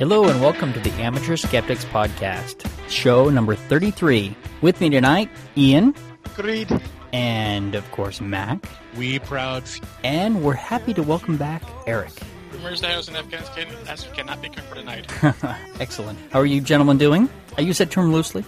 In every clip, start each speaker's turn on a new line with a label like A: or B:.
A: Hello and welcome to the Amateur Skeptics Podcast, show number 33. With me tonight, Ian.
B: Agreed.
A: And of course, Mac.
C: We proud.
A: And we're happy to welcome back Eric.
B: Rumors that I was in Afghanistan as we cannot be confirmed tonight.
A: Excellent. How are you gentlemen doing? I use that term loosely.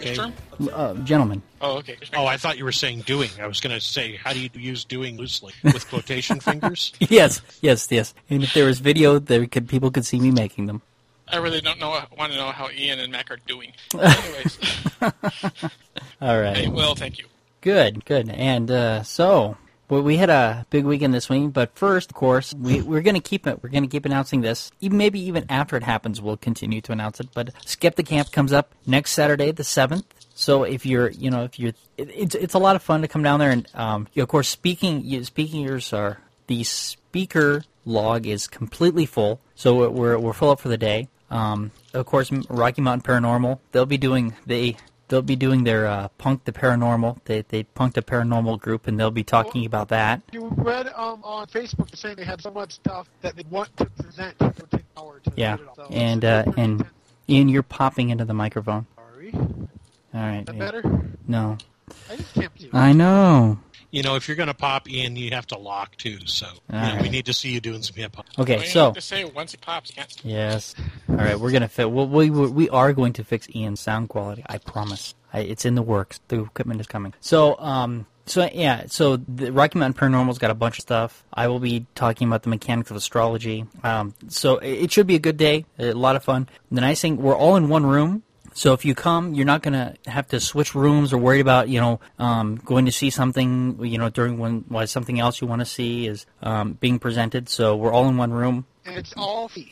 C: Okay.
B: Term?
A: Uh, gentlemen.
B: Oh, okay.
C: Oh, I thought you were saying doing. I was going to say, how do you use doing loosely with quotation fingers?
A: Yes, yes, yes. And if there was video, there could people could see me making them.
B: I really don't know. Want to know how Ian and Mac are doing? Anyways,
A: All right.
B: hey, well, thank you.
A: Good, good. And uh, so, well, we had a big weekend this week, but first, of course, we, we're going to keep it. We're going to keep announcing this. Even maybe even after it happens, we'll continue to announce it. But Skeptic Camp comes up next Saturday, the seventh. So if you're, you know, if you're, it, it's it's a lot of fun to come down there, and um, you- of course, speaking you- speaking years are the speaker log is completely full, so we're we're full up for the day. Um, of course, Rocky Mountain Paranormal, they'll be doing they they'll be doing their uh, punk the paranormal. They they punked a paranormal group, and they'll be talking about that.
D: You read um, on Facebook saying they had so much stuff that they want to present. It would take an hour to
A: Yeah,
D: get it all. So
A: and uh, and. Ian, you're popping into the microphone.
D: Sorry.
A: All right.
D: Is that better?
A: No,
D: I just can't believe it.
A: I know.
C: You know, if you're going to pop in, you have to lock too. So you know,
A: Alright.
C: we need to see you doing some hip hop.
A: Okay,
B: Well,
A: so
B: have to say once he pops, can't.
A: yes. All right, we're gonna fit. Well, we we are going to fix Ian's sound quality. I promise. I, it's in the works. The equipment is coming. So um. So yeah, so the Rocky Mountain Paranormal's got a bunch of stuff. I will be talking about the mechanics of astrology. Um, so it, it should be a good day, a lot of fun. The nice thing, we're all in one room, so if you come, you're not gonna have to switch rooms or worry about you know um, going to see something you know during when while something else you want to see is um, being presented. So we're all in one room.
D: And it's all free.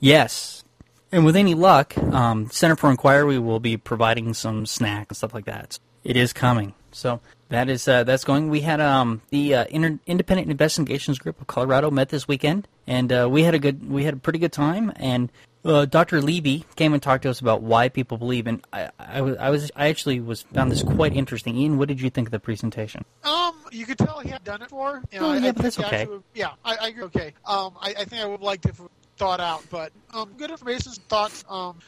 A: Yes. And with any luck, um, Center for Inquiry will be providing some snacks and stuff like that. It is coming. So that is uh, that's going. We had um, the uh, Inter- Independent Investigations Group of Colorado met this weekend, and uh, we had a good we had a pretty good time. And uh, Dr. Levy came and talked to us about why people believe. And I, I was I was I actually was found this quite interesting. Ian, what did you think of the presentation?
D: Um, you could tell he had done it for. You know,
A: Oh,
D: I-
A: yeah,
D: I
A: but that's okay.
D: yeah, I, I agree. Okay. Um, I, I think I would like to thought out, but um, good information, thoughts, um,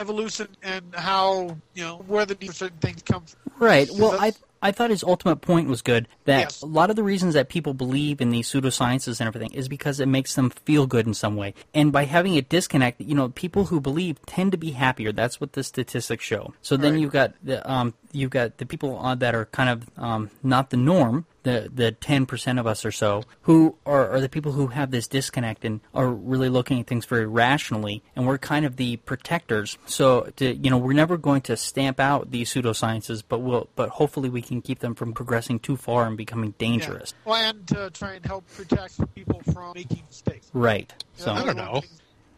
D: evolution, and how you know where the need for certain things come from.
A: Right. Well, I I thought his ultimate point was good. That
D: Yes.
A: a lot of the reasons that people believe in these pseudosciences and everything is because it makes them feel good in some way. And by having a disconnect, you know, people who believe tend to be happier. That's what the statistics show. So then
D: Right.
A: you've got the um you've got the people uh, that are kind of um not the norm. The the ten percent of us or so who are, are the people who have this disconnect and are really looking at things very rationally, and we're kind of the protectors. So to, you know we're never going to stamp out these pseudosciences, but we'll but hopefully we can keep them from progressing too far and becoming
D: Yeah.
A: dangerous.
D: Well, and to try and help protect people from making mistakes.
A: Right. So
C: I don't know.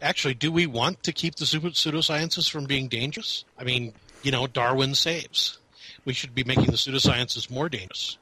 C: Actually, do we want to keep the pseudo- pseudosciences from being dangerous? I mean, you know, Darwin saves. We should be making the pseudosciences more dangerous.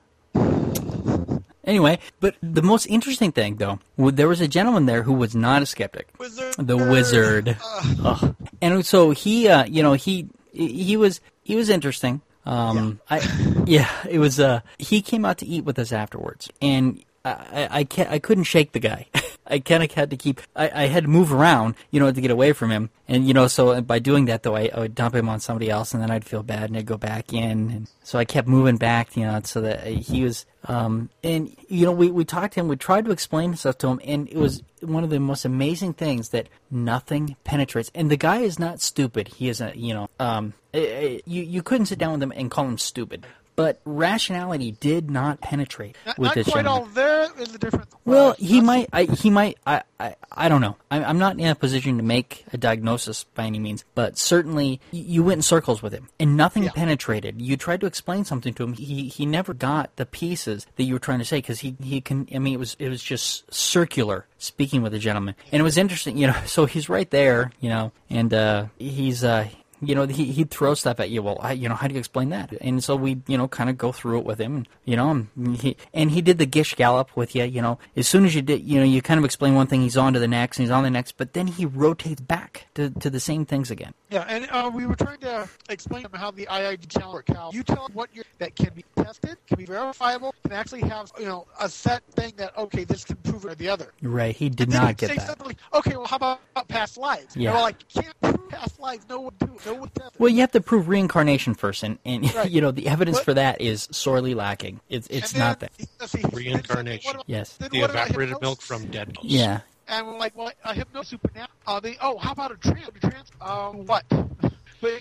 A: Anyway, but the most interesting thing though, there was a gentleman there who was not a skeptic.
D: Wizard.
A: the wizard. Ugh. And so he, uh, you know, he he was he was interesting. Um, I yeah, it was. Uh, he came out to eat with us afterwards, and I I, can't, I couldn't shake the guy. I kind of had to keep. I, I had to move around, you know, to get away from him. And you know, so by doing that, though, I, I would dump him on somebody else, and then I'd feel bad, and I'd go back in. And so I kept moving back, you know, so that he was. Um, and you know, we we talked to him. We tried to explain stuff to him, and it was one of the most amazing things that nothing penetrates. And the guy is not stupid. He is a, you know, um, eh, eh, you you couldn't sit down with him and call him stupid. But rationality did not penetrate
D: Not,
A: with
D: not
A: this
D: quite
A: gentleman.
D: all there is a different.
A: Well, he
D: not-
A: might. I, he might. I, I. I don't know. I'm, I'm not in a position to make a diagnosis by any means, but certainly you went in circles with him, and nothing
D: Yeah.
A: penetrated. You tried to explain something to him. He he never got the pieces that you were trying to say because he he can. I mean, it was it was just circular speaking with the gentleman, and it was interesting. You know, so he's right there. You know, and uh, he's uh, you know, he he'd throw stuff at you. Well, I, you know, how do you explain that? And so we, you know, kind of go through it with him. You know, and he and he did the Gish Gallop with you. You know, as soon as you did, you know, you kind of explain one thing, he's on to the next, and he's on the next, but then he rotates back to to the same things again.
D: Yeah, and uh, we were trying to explain to them how the IIG channel works. How you tell them what you're, that can be tested, can be verifiable, can actually have you know a set thing that okay, this can prove it or the other.
A: Right? He did
D: And
A: not get that.
D: like, okay, well, how about past lives?
A: Yeah.
D: Like, can't prove past lives. No one do. No it.
A: Well, you have to prove reincarnation first, and, and
D: Right.
A: you know the evidence
D: What-
A: for that is sorely lacking. It's it's
D: And
A: not
D: then,
A: there.
D: let's see, he said,
C: Reincarnation.
D: about-
A: Yes.
C: The evaporated milk from dead dolls.
A: Yeah.
D: And we're like, well, a hypno supernatural. Uh, they, oh, how about a trance? A trance? Um, what?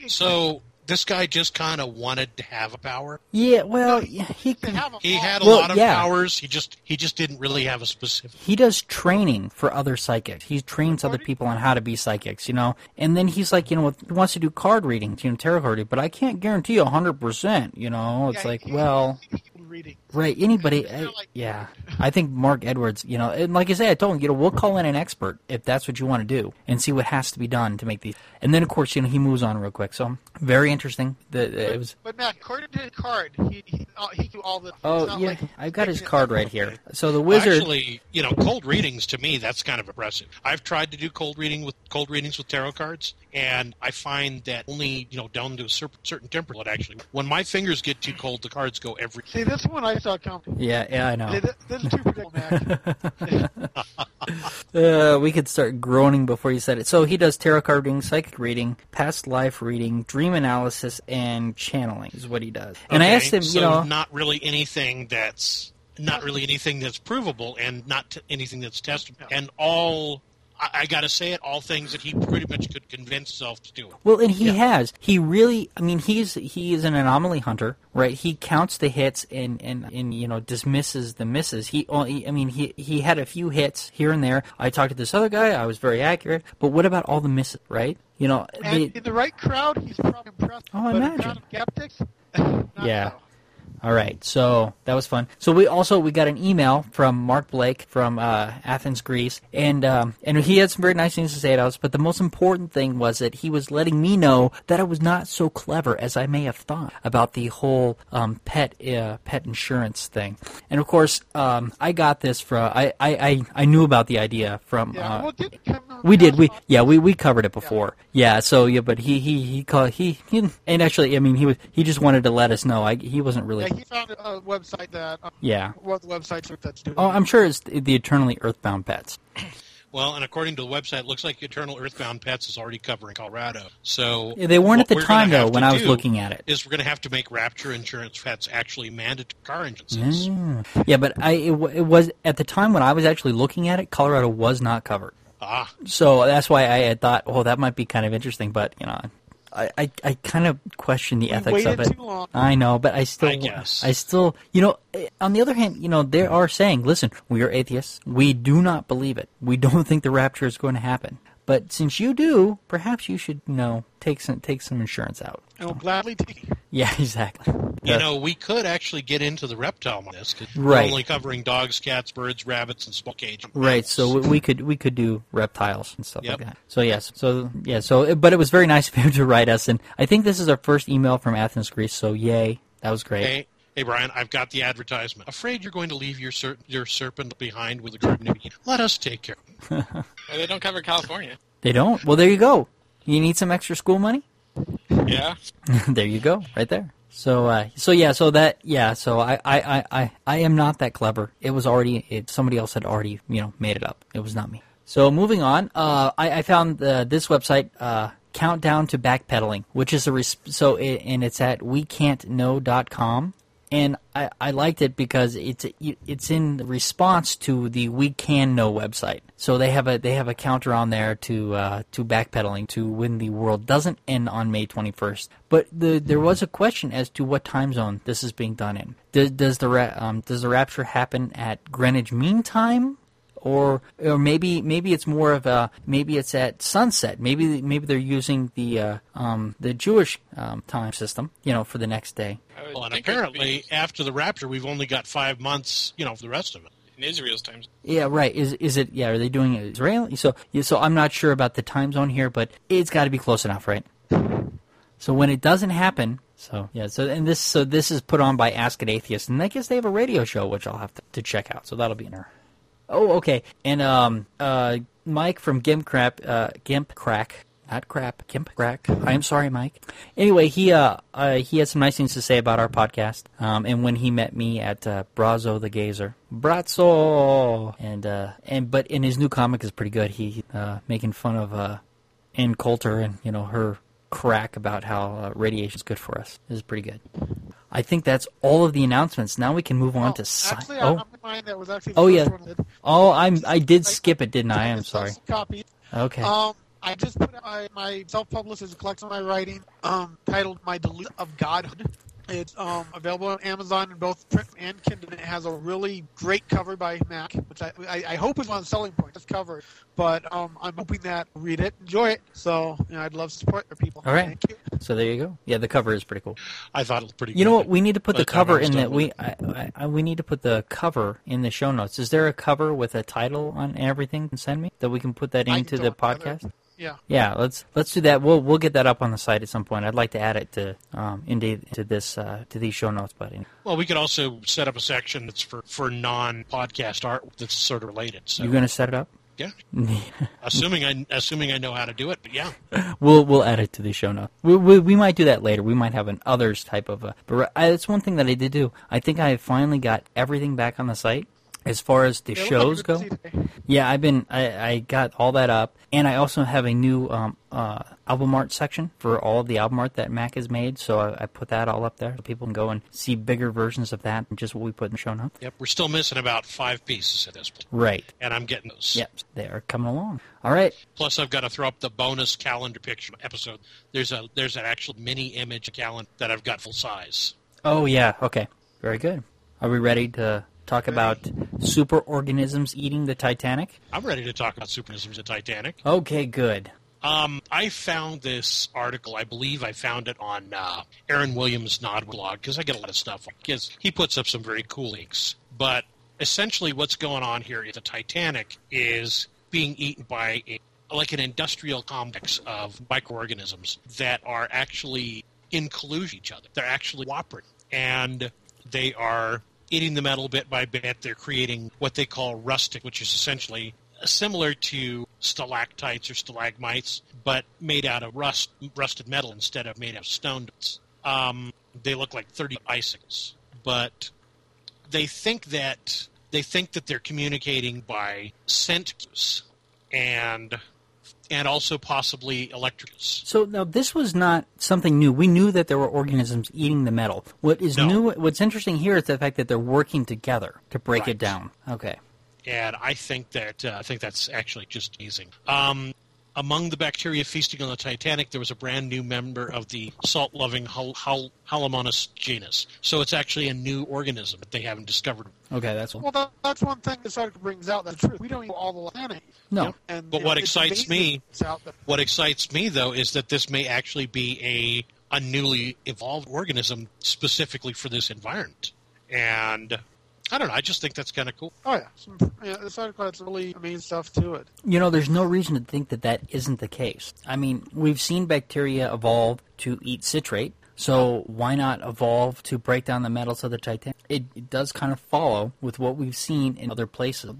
C: So this guy just kind of wanted to have a power.
A: Yeah. Well,
D: No,
A: yeah, he
D: they
A: can,
D: have 'em
C: He had a
A: Well,
C: lot of
A: yeah.
C: powers. He just he just didn't really have a specific.
A: he does training for other psychics. He trains other people on how to be psychics, you know. And then he's like, you know, he wants to do card readings, you know, tarot card reading, but I can't guarantee a hundred percent. You know, it's
D: Yeah,
A: like,
D: he-
A: well,
D: he- he- reading.
A: Right? Anybody,
D: It's kinda
A: uh,
D: like-
A: yeah. I think Mark Edwards, you know, and like I said, I told him, you know, we'll call in an expert if that's what you want to do, and see what has to be done to make these. And then, of course, you know, he moves on real quick. So very interesting. The it was.
D: But Matt, according to his card, he he, uh, he do all the.
A: Oh
D: not
A: yeah,
D: like
A: I've got his card right here. So the wizard.
C: Actually, you know, cold readings to me that's kind of impressive. I've tried to do cold reading with cold readings with tarot cards, and I find that only you know down to a cer- certain temperature. Actually, when my fingers get too cold, the cards go every.
D: See, this one I saw coming.
A: yeah, yeah, I know.
D: See, this, this too predictable,
A: Uh, we could start groaning before you said it. So he does tarot card reading, psychic reading, past life reading, dream analysis, and channeling is what he does. And I asked him,
C: so
A: you know,
C: not really anything that's not really anything that's provable, and not t- anything that's testable, and all. I, I got to say it. All things that he pretty much could convince himself to do.
A: well, and he
C: Yeah.
A: has. He really, I mean, he's he is an anomaly hunter, right? He counts the hits and and and you know dismisses the misses. He, only, I mean, he he had a few hits here and there. I talked to this other guy. I was very accurate, but what about all the misses, right? You know,
D: and
A: they,
D: in the right crowd, he's probably impressed.
A: Oh, I
D: but
A: imagine.
D: A crowd of skeptics, not
A: Yeah.
D: so.
A: All right, so that was fun. So we also we got an email from Mark Blake from uh, Athens, Greece, and um, and he had some very nice things to say to us. But the most important thing was that he was letting me know that I was not so clever as I may have thought about the whole um, pet uh, pet insurance thing. And of course, um, I got this from I, I, I, I knew about the idea from.
D: Yeah,
A: uh,
D: well, did
A: we did. We yeah. We, we covered it before. Yeah. so yeah, but he he he called he, he and actually I mean he was he just wanted to let us know. I he wasn't really
D: Yeah, he found a a website that. Um,
A: yeah.
D: What the website that's doing?
A: Oh, I'm sure it's the Eternally Earthbound Pets.
C: Well, and according to the website, it looks like Eternal Earthbound Pets is already covering Colorado. So
A: Yeah, they weren't at the time though when I was looking at it.
C: Is we're going to have to make Rapture insurance pets actually mandatory car insurance?
A: Mm. Yeah, but I it, it was at the time when I was actually looking at it, Colorado was not covered.
C: Ah,
A: So that's why I had thought, oh, that might be kind of interesting. But you know, I I, I kind of question the
D: We
A: ethics of it.
D: too long.
A: I know, but I still,
C: I guess.
A: I still, you know, eh, on the other hand, you know, they are saying, listen, we are atheists. We do not believe it. We don't think the rapture is going to happen. But since you do, perhaps you should, you know, take some take some insurance out.
D: And we'll gladly take it.
A: Yeah, exactly.
C: you know, we could actually get into the reptile on this because
A: Right.
C: we're only covering dogs, cats, birds, rabbits, and small cage.
A: Right, so we, we could we could do reptiles and stuff
C: Yep.
A: like that. So yes, so yeah, so but it was very nice of him to write us, and I think this is our first email from Athens, Greece. So yay, that was great.
C: Hey, hey, Brian, I've got the advertisement. Afraid you're going to leave your ser- your serpent behind with the Garden of Let us take care.
B: Well, they don't cover California.
A: They don't. Well, there you go. You need some extra school money.
B: Yeah.
A: there you go, right there. So, uh, so yeah, so that, yeah, so I, I, I, I, I am not that clever. It was already, it, somebody else had already, you know, made it up. It was not me. So moving on, uh, I, I found uh, this website, uh, Countdown to Backpedaling, which is a, res- so, it, and it's at wecan'tknow.com. And I, I liked it because it's it's in response to the We Can Know website. So they have a they have a counter on there to uh, to backpedaling to when the world doesn't end on May 21st. But the there was a question as to what time zone this is being done in. Does, does the um, does the rapture happen at Greenwich Mean Time? Or or maybe maybe it's more of a maybe it's at sunset. Maybe maybe they're using the uh, um, the Jewish um, time system, you know, for the next day.
C: Well, and
B: think it would
C: apparently,
B: be
C: after the rapture, we've only got five months, you know, for the rest of it.
B: in Israel's times.
A: Yeah, right. Is is it? Yeah, are they doing it Israeli? So yeah, so I'm not sure about the time zone here, but it's got to be close enough, right? So when it doesn't happen, so yeah, so and this so this is put on by Ask an Atheist, and I guess they have a radio show which I'll have to, to check out. So that'll be in there. Oh, okay. And um, uh, Mike from Gimp Crap, uh, Gimp Crack, not crap, Gimp Crack. I am sorry, Mike. Anyway, he uh, uh, he had some nice things to say about our podcast. Um, and when he met me at uh, Brazo the Gazer, Brazzo, and uh, and but in his new comic is pretty good. He uh, making fun of uh, Ann Coulter and you know her crack about how uh, radiation is good for us. This is pretty good. I think that's all of the announcements. Now we can move on
D: Oh,
A: to sci-
D: actually,
A: oh.
D: I'm mine that was actually the
A: Oh, yeah.
D: one I did.
A: Oh, I'm I did skip it, didn't I? I'm sorry.
D: Copy.
A: Okay.
D: Um, I just put my, my self-published is a collection of my writing, um, titled "My Delusion of Godhood." It's um, available on Amazon in both print and Kindle. It has a really great cover by Mac, which I, I, I hope is one of the selling points. This cover, but um, I'm hoping that you'll read it, enjoy it. So you know, I'd love to support the people.
A: All right.
D: Thank you.
A: So there you go. Yeah, the cover is pretty cool.
C: I thought it was pretty.
A: You know
C: good.
A: what? We need to put
C: By
A: the
C: the
A: cover in the
C: done
A: we I, I, I, we need to put the cover in the show notes. Is there a cover with a title on everything? you Send me that we can put that into
D: throw
A: the
D: podcast. together. Yeah.
A: Yeah, let's let's do that. We'll we'll get that up on the site at some point. I'd like to add it to um into to this uh, to these show notes, buddy.
C: Well, we could also set up a section that's for for non podcast art that's sort of related. So
A: You're gonna set it up?
C: yeah, assuming I assuming I know how to do it, but yeah,
A: We'll we'll add it to the show notes. We, we, we might do that later. We might have an others type of a. But I, that's one thing that I did do. I think I finally got everything back on the site as far as the
D: Yeah,
A: shows go.
D: like a good CD.
A: Yeah, I've been I, I got all that up, and I also have a new um, uh, album art section for all of the album art that Mac has made. So I, I put that all up there, so people can go and see bigger versions of that and just what we put in the show notes.
C: yep. We're still missing about five pieces at this point,
A: Right.
C: and I'm getting those.
A: Yep. They are coming along. All right.
C: Plus, I've got to throw up the bonus calendar picture episode. There's a there's an actual mini image calendar that I've got full size.
A: Oh yeah. Okay. Very good. Are we ready to talk about superorganisms eating the Titanic?
C: I'm ready to talk about supernisms at Titanic.
A: Okay. Good.
C: Um, I found this article. I believe I found it on uh, Aaron Williams' Nod blog because I get a lot of stuff. Because he puts up some very cool links. But essentially, what's going on here is the Titanic is being eaten by a, like an industrial complex of microorganisms that are actually in collusion with each other. They're actually cooperating, and they are eating the metal bit by bit. They're creating what they call rustic, which is essentially similar to stalactites or stalagmites, but made out of rust, rusted metal instead of made out of stone. Um, they look like 30 icicles, but they think that they think that they're communicating by scent cues and and also possibly electric.
A: So now this was not something new. We knew that there were organisms eating the metal. What is
C: No.
A: new? What's interesting here is the fact that they're working together to break
C: Right.
A: it down. Okay.
C: and I think that uh, I think that's actually just amazing. Um, among the bacteria feasting on the Titanic, there was a brand new member of the salt-loving Hal- Hal- Halomonas genus. So it's actually a new organism that they haven't discovered.
A: Okay, that's one.
D: Well, that, that's one thing this article brings out. That's true. We don't know all the planet.
A: No.
C: Yep.
D: And,
C: But
D: you know,
C: what excites me-
D: it's.
C: What excites me, though, is that this may actually be a a newly evolved organism specifically for this environment. And I don't know. I just think that's kind of cool.
D: Oh yeah, Some, yeah. This article has really amazing stuff to it.
A: You know, there's no reason to think that that isn't the case. I mean, we've seen bacteria evolve to eat citrate, so why not evolve to break down the metals of the Titanic? It, it does kind of follow with what we've seen in other places.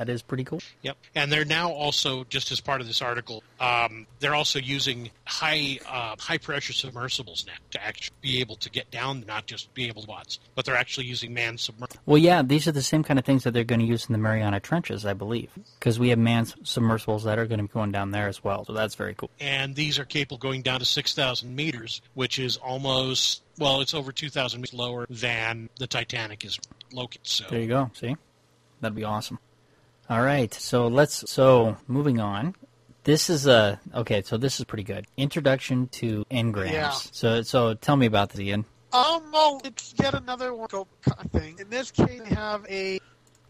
A: That is pretty cool.
C: Yep, and they're now also just as part of this article, um, they're also using high uh, high pressure submersibles now to actually be able to get down, not just be able to watch, but they're actually using manned submersibles.
A: Well, yeah, these are the same kind of things that they're going to use in the Mariana Trenches, I believe, because we have manned submersibles that are going to be going down there as well. So that's very cool.
C: and these are capable of going down to 6,000 meters, which is almost well, it's over 2,000 meters lower than the Titanic is located. So
A: There you go. See, that'd be awesome. All right, so let's. So moving on. This is a okay. So this is pretty good. Introduction to engrams.
D: Yeah.
A: So so tell me about this, Ian.
D: Um, well, it's yet another one thing. In this case, they have a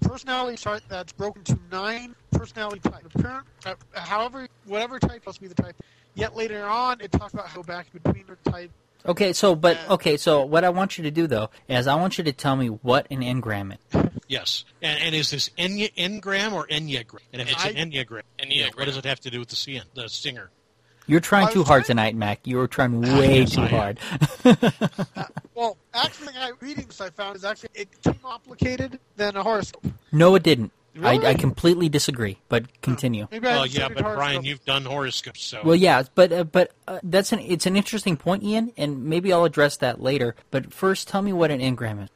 D: personality chart that's broken to nine personality types. The parent, uh, however, whatever type must be the type. Yet later on, it talks about how back between the type.
A: Okay, so but okay, so what I want you to do though is I want you to tell me what an engram is.
C: Yes, and, and is this enya, engram or enneagram? And if it's an
D: I-
C: enneagram,
B: Enneagram.
C: what does it have to do with the CN, the singer?
A: You're trying too hard
D: trying-
A: tonight, Mac. You were trying way
C: Yes,
A: too
C: I am.
A: hard.
D: Well, actually, I readings I found is actually it more complicated than a horoscope.
A: no, it didn't. I, I completely disagree. But continue.
D: Maybe
C: Well, yeah,
D: studied
C: but Brian, you've done horoscopes, so
A: Well, yeah, but uh, but uh, that's an it's an interesting point, Ian, and maybe I'll address that later. But first, tell me what an engram is,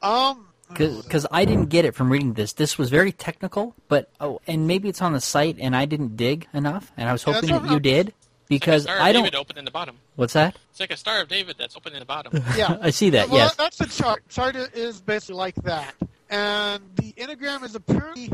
D: um.
A: Because I didn't get it from reading this. This was very technical, but oh, and maybe it's on the site, and I didn't dig enough, and I was hoping
D: that's
A: that
D: what
A: you
D: I'm-
A: did because
B: Star
A: I don't.
B: David open in the bottom.
A: What's that?
B: It's like a Star of David that's open in the bottom.
D: Yeah,
A: I see that.
D: Well,
A: yes.
D: that's the chart. Chart is basically like that, and the enneagram is a purely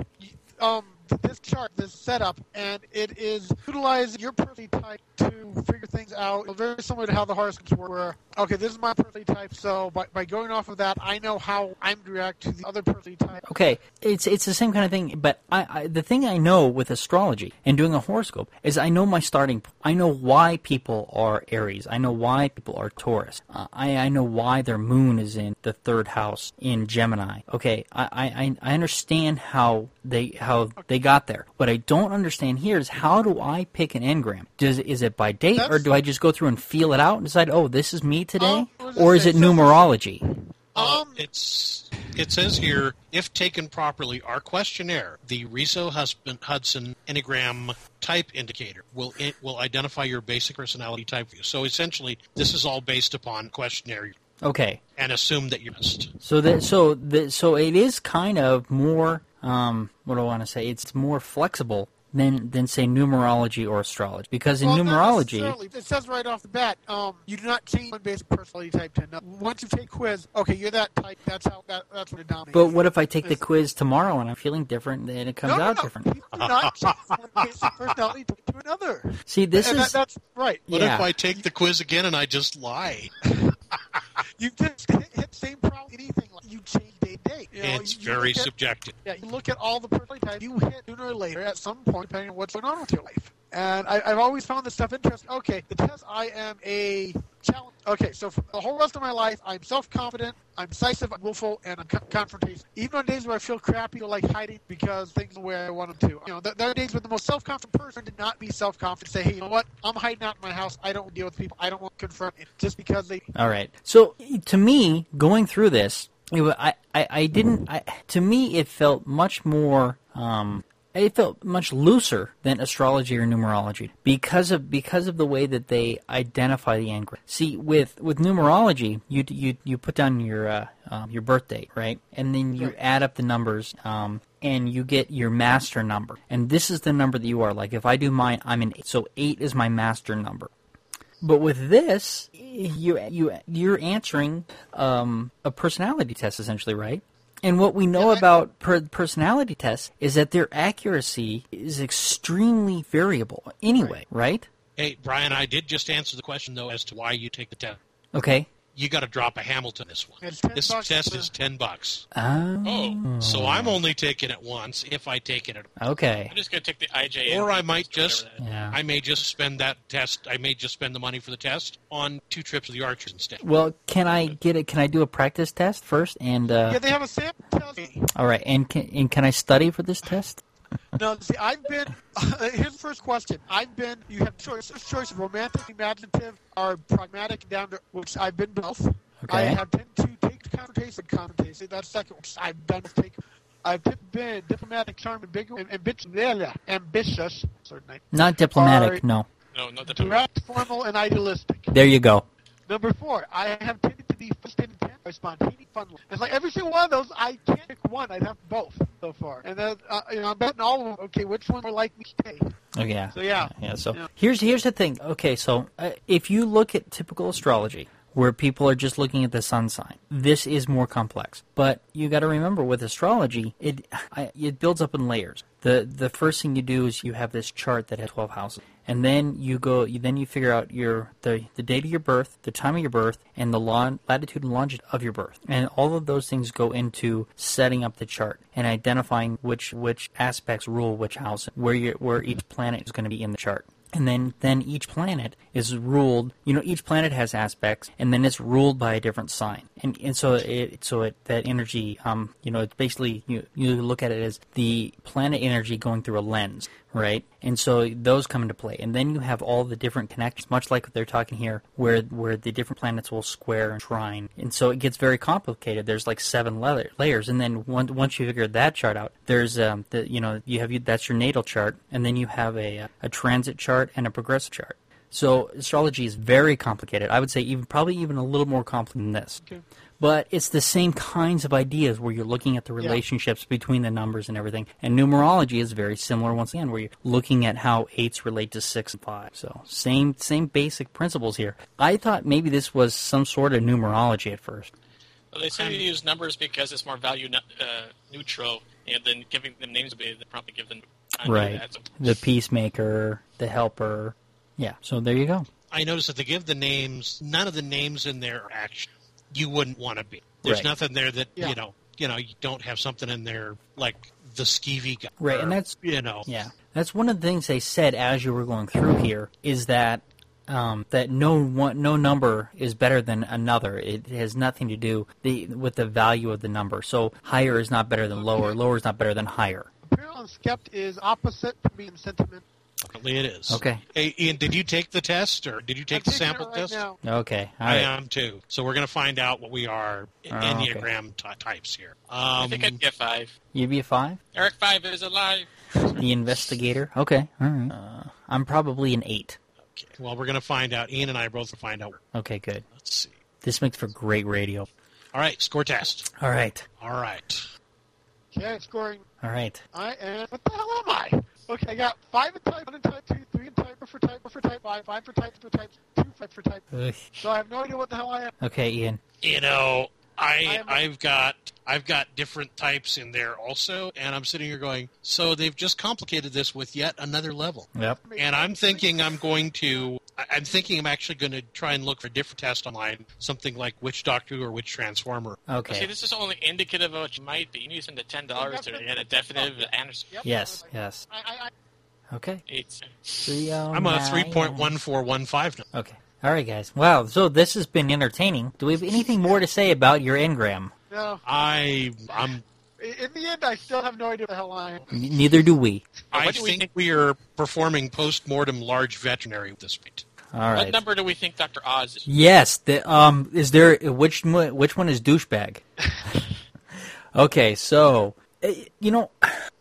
D: um this chart, this setup, and it is utilizing your personality type to figure things out. Very similar to how the horoscopes were. Where, okay, this is my personality type, so by, by going off of that, I know how I'm to react to the other personality type.
A: Okay, it's it's the same kind of thing, but I, I the thing I know with astrology and doing a horoscope is I know my starting. I know why people are Aries. I know why people are Taurus. Uh, I I know why their moon is in the third house in Gemini. Okay, I I, I understand how they how they got there. What I don't understand here is how do I pick an engram? Does is it by date or do I just go through and feel it out and decide, oh, this is me today,
D: Um, what does it
A: or is it
D: So-
A: numerology?
C: Uh,
D: Um,
C: it's it says here if taken properly, our questionnaire, the Riso Husband, Hudson Enneagram Type Indicator, will it will identify your basic personality type for you. So essentially, this is all based upon questionnaire
A: Okay,
C: and assume that you're best.
A: So that so the so it is kind of more um what do I want to say? It's more flexible than than say numerology or astrology because in
D: Well,
A: numerology
D: it says right off the bat, um, you do not change one basic personality type to another. Once you take quiz, okay, you're that type. That's how that, that's what it dominates.
A: but what if I take the quiz tomorrow and I'm feeling different and it comes
D: no, no,
A: out
D: no.
A: different?
D: You do not change one basic personality type to another.
A: See, this
D: and
A: is
D: that, that's right.
C: What
A: Yeah.
C: if I take the quiz again and I just lie?
D: You just hit, hit same problem. Anything like you change day to day. You know,
C: it's
D: you- you
C: very
D: at-
C: subjective.
D: Yeah, you look at all the personality types you hit sooner or later at some point, depending on what's going on with your life. And I, I've always found this stuff interesting. Okay, the test I am a challenge. Okay, so for the whole rest of my life, I'm self-confident, I'm decisive, I'm willful, and I'm con- confrontational. Even on days where I feel crappy or like hiding because things are the way I want them to. You know, there, there are days where the most self-confident person did not be self-confident. Say, hey, you know what? I'm hiding out in my house. I don't deal with people. I don't want to confront it just because they.
A: All right. So to me, going through this, it I, I, I didn't. I, to me, it felt much more. Um, it felt much looser than astrology or numerology because of because of the way that they identify the engram. See, with with numerology, you you you put down your uh, um, your birth date, right, and then you add up the numbers. Um, and you get your master number, and this is the number that you are. Like if I do mine, I'm an eight, so eight is my master number. But with this, you you you're answering um, a personality test essentially, right? And what we know about per- personality tests is that their accuracy is extremely variable anyway, right?
C: Hey, Brian, I did just answer the question though as to why you take the test.
A: Okay.
C: You got to drop a Hamilton this one. This test is ten bucks.
A: Oh.
B: Oh,
C: So I'm only taking it once if I take it at
A: Okay.
B: I'm just gonna take the IJ.
C: Or I might just,
A: Yeah.
C: I may just spend that test. I may just spend the money for the test on two trips to the Archers instead.
A: Well, can I get it? Can I do a practice test first? And uh,
D: Yeah, they have a sample test.
A: all right. And can and can I study for this test?
D: No, see, I've been. Uh, here's the first question. I've been. You have choice. Choice of romantic, imaginative, or pragmatic, down to which I've been both. I have tended to take the confrontation, confrontation. That's second. Which I've done both take. I've been diplomatic, charming, ambiguous, and ambitious, yeah, yeah, ambitious. Certainly.
A: Not diplomatic.
D: Alright.
A: No.
B: No, not the
D: Direct, formal, and idealistic.
A: There you go.
D: Number four, I have tended to be first in intent or spontaneous fun. It's like every single one of those, I can't pick one. I'd have both so far. And then, uh, you know, I'm betting all of them. Okay, which one more like me stay?
A: Oh yeah.
D: So, yeah.
A: Yeah. So
D: Yeah.
A: here's here's the thing. Okay, so uh, if you look at typical astrology, where people are just looking at the sun sign, this is more complex. But you got to remember, with astrology, it it builds up in layers. the The first thing you do is you have this chart that has twelve houses, and then you go. You, then you figure out your the the date of your birth, the time of your birth, and the lon, latitude and longitude of your birth, and all of those things go into setting up the chart and identifying which which aspects rule which house, where you where each planet is going to be in the chart. And then, then each planet is ruled. You know, each planet has aspects, and then it's ruled by a different sign. And and so it so it that energy, um, you know, it's basically you you look at it as the planet energy going through a lens. Right? And so those come into play. And then you have all the different connections, much like what they're talking here, where where the different planets will square and trine. And so it gets very complicated. There's like seven la- layers, and then once once you figure that chart out, there's um, the you know you have that's your natal chart, and then you have a a transit chart and a progressive chart. So astrology is very complicated. I would say even probably even a little more complicated than this.
D: Okay.
A: But it's the same kinds of ideas where you're looking at the relationships between the numbers and everything. And numerology is very similar once again, where you're looking at how eights relate to six and five. So same same basic principles here. I thought maybe this was some sort of numerology at first.
B: Well, they say you use numbers because it's more value ne- uh, neutral, and then giving them names would be they probably give them
A: Right.
B: that, so-
A: The peacemaker, the helper. Yeah. So there you go.
C: I noticed that they give the names. None of the names in there are actually you wouldn't want to be. There's
A: Right.
C: nothing there that
D: Yeah.
C: you know. You know, you don't have something in there like the skeevy guy.
A: Right,
C: or,
A: and that's-
C: you know.
A: Yeah, that's one of the things they said as you were going through here is that um, that no one, no number is better than another. It has nothing to do the, with the value of the number. So higher is not better than lower. Lower is not better than higher.
D: Apparently, Skept is opposite to me in sentiment.
C: Apparently it is.
A: Okay.
C: Hey, Ian, did you take the test or did you take
D: I'm
C: the sample
D: right
C: test?
D: now.
A: Okay, all
C: I
A: right.
C: am too. So we're going to find out what we are
A: Oh, okay.
C: enneagram types here.
B: I
C: Um,
B: think I'd get five.
A: You'd be a five.
B: Eric Five is alive.
A: The investigator. Okay, all right. Uh, I'm probably an eight.
C: okay. Well, we're going to find out. Ian and I are both going to find out.
A: Okay, good.
C: Let's see.
A: This makes for great radio.
C: All right, score test.
A: All right,
C: All right.
D: Okay, scoring.
A: all right.
D: I am. What the hell am I? Okay, I got five in type, one in type two, three in type, four for type, four for type five, five for type, two type, two five for type.
A: Ugh.
D: So I have no idea what the hell I am.
A: Okay, Ian.
C: You know, I
D: am-
C: I've got I've got different types in there also, and I'm sitting here going, so they've just complicated this with yet another level.
A: Yep.
C: And I'm thinking I'm going to I- I'm thinking I'm actually going to try and look for a different test online, something like which Doctor or which Transformer.
A: Okay.
B: See, this is only indicative of what you might be. You need to spend the ten dollars to get a definitive answer.
D: Yep.
A: Yes. Yes.
D: I, I, I,
A: Okay.
B: It's
A: Three oh
C: I'm a three point one four one five now.
A: Okay. All right, guys. Wow. So this has been entertaining. Do we have anything more to say about your engram?
D: no.
C: I I'm
D: In the end, I still have no idea what the hell I am.
A: Neither do we.
C: I
B: do we
C: think
B: think-
C: we are performing post mortem large veterinary at this point.
A: All
B: what number do we think Doctor Oz is?
A: Yes. The, um. Is there which? Which one is douchebag? okay. So, uh, you know,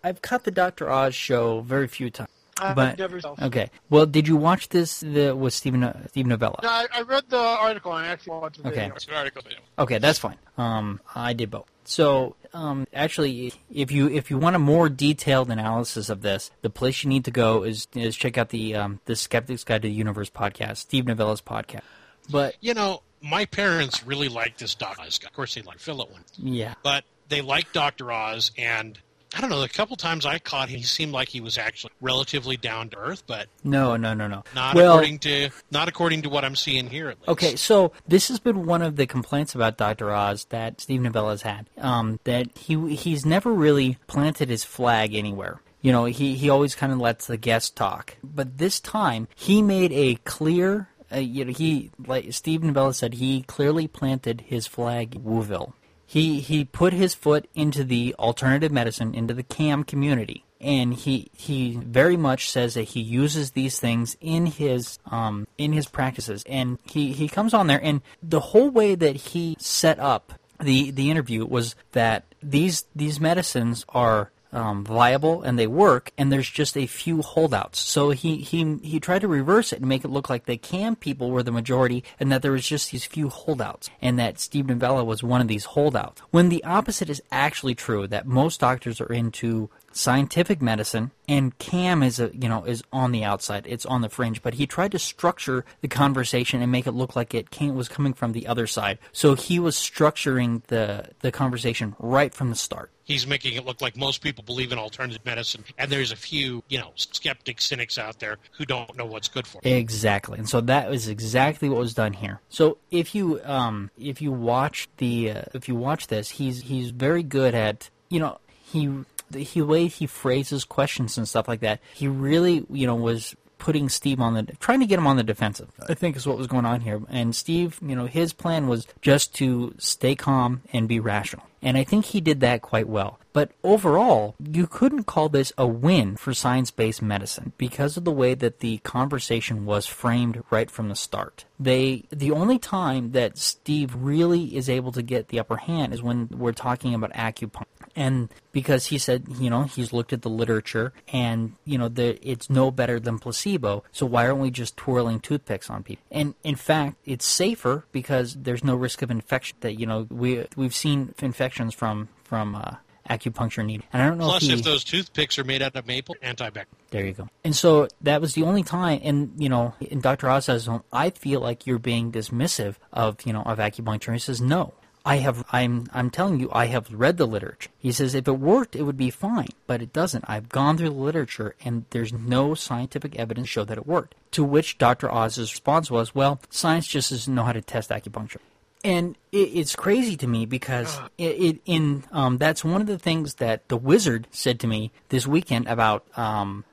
A: I've caught the Doctor Oz show very few times. But okay. Well, did you watch this the with Stephen uh, Steve Novella?
D: No, I, I read the article and I actually watched the
A: Okay.
D: video.
B: Article.
A: Okay, that's fine. Um, I did both. So, um, actually, if you if you want a more detailed analysis of this, the place you need to go is is check out the um, the Skeptic's Guide to the Universe podcast, Steve Novella's podcast. But
C: You know, my parents really like this Doctor Oz. Of course, they like Philip one,
A: yeah,
C: but they like Doctor Oz, and I don't know. The couple times I caught him, he seemed like he was actually relatively down to earth, but
A: no, no, no, no.
C: not
A: well,
C: according to not according to what I'm seeing here. At least.
A: Okay, so this has been one of the complaints about Doctor Oz that Steve Novella's had. Um, that he he's never really planted his flag anywhere. You know, he he always kind of lets the guests talk. But this time, he made a clear. Uh, you know, he like Steve Novella said, he clearly planted his flag in Wooville. He he put his foot into the alternative medicine, into the CAM community, and he he very much says that he uses these things in his um in his practices, and he he comes on there, and the whole way that he set up the the interview was that these these medicines are um, viable and they work, and there's just a few holdouts. So he, he he tried to reverse it and make it look like the CAM people were the majority, and that there was just these few holdouts, and that Steve Novella was one of these holdouts. When the opposite is actually true, that most doctors are into scientific medicine and cam is a you know is on the outside it's on the fringe but he tried to structure the conversation and make it look like it came was coming from the other side so he was structuring the the conversation right from the start
C: He's making it look like most people believe in alternative medicine, and there's a few, you know, skeptic cynics out there who don't know what's good for them.
A: Exactly, and so that was exactly what was done here. So if you um if you watch the uh, if you watch this, he's he's very good at you know he the he way he phrases questions and stuff like that. He really you know was putting Steve on the trying to get him on the defensive. I think is what was going on here. And Steve, you know, his plan was just to stay calm and be rational. And I think he did that quite well. But overall, you couldn't call this a win for science based medicine because of the way that the conversation was framed right from the start. They the only time that Steve really is able to get the upper hand is when we're talking about acupuncture. And because he said, you know, he's looked at the literature and, you know, the, it's no better than placebo. So why aren't we just twirling toothpicks on people? And in fact, it's safer because there's no risk of infection that, you know, we, we've seen infections from, from, uh, acupuncture needle. And I don't know
C: Plus,
A: if, he,
C: if those toothpicks are made out of maple, antibacterial.
A: there you go. And so that was the only time, and you know, and Dr. Oz says, "Well, I feel like you're being dismissive of, you know, of acupuncture. He says, no. I have, I'm, I'm telling you, I have read the literature. He says, if it worked, it would be fine, but it doesn't. I've gone through the literature, and there's no scientific evidence to show that it worked. To which Dr. Oz's response was, well, science just doesn't know how to test acupuncture and it, it's crazy to me because it, it in um, that's one of the things that the wizard said to me this weekend about um,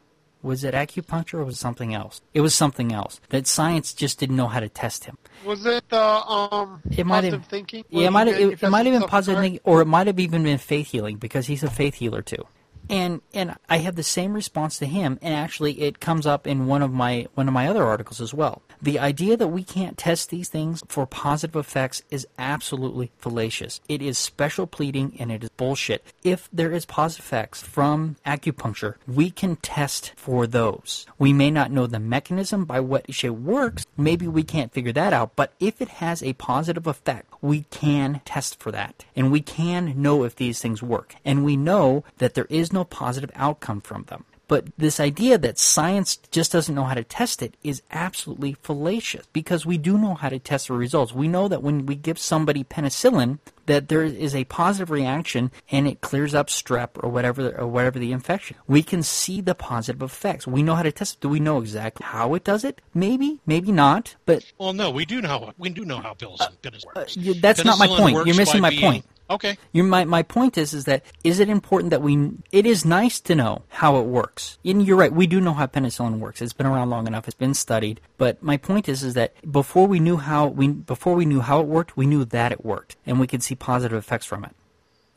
A: was it acupuncture or was it something else? It was something else that science just didn't know how to test him.
D: Was it the um,
A: It might
D: positive
A: have,
D: thinking?
A: yeah, it might have, it, it might have been positive,
D: thinking,
A: or it might have even been faith healing because he's a faith healer too. And and I have the same response to him, and actually it comes up in one of my one of my other articles as well. The idea that we can't test these things for positive effects is absolutely fallacious. It is special pleading and it is bullshit. If there is positive effects from acupuncture, we can test for those. We may not know the mechanism by which it works. Maybe we can't figure that out. But if it has a positive effect, we can test for that. And we can know if these things work. And we know that there is no positive outcome from them. But this idea that science just doesn't know how to test it is absolutely fallacious because we do know how to test the results. We know that when we give somebody penicillin, that there is a positive reaction and it clears up strep or whatever or whatever the infection. We can see the positive effects. We know how to test it. Do we know exactly how it does it? Maybe, maybe not. But
C: Well, no, we do know we do know how penicillin, penicillin uh, works.
A: y- that's not my point. You're missing my
C: being-
A: point.
C: Okay.
A: Your, my, my point is is that is it important that we it is nice to know how it works. And you're right we do know how penicillin works. It's been around long enough it's been studied. But my point is is that before we knew how we before we knew how it worked we knew that it worked. And we could see positive effects from it.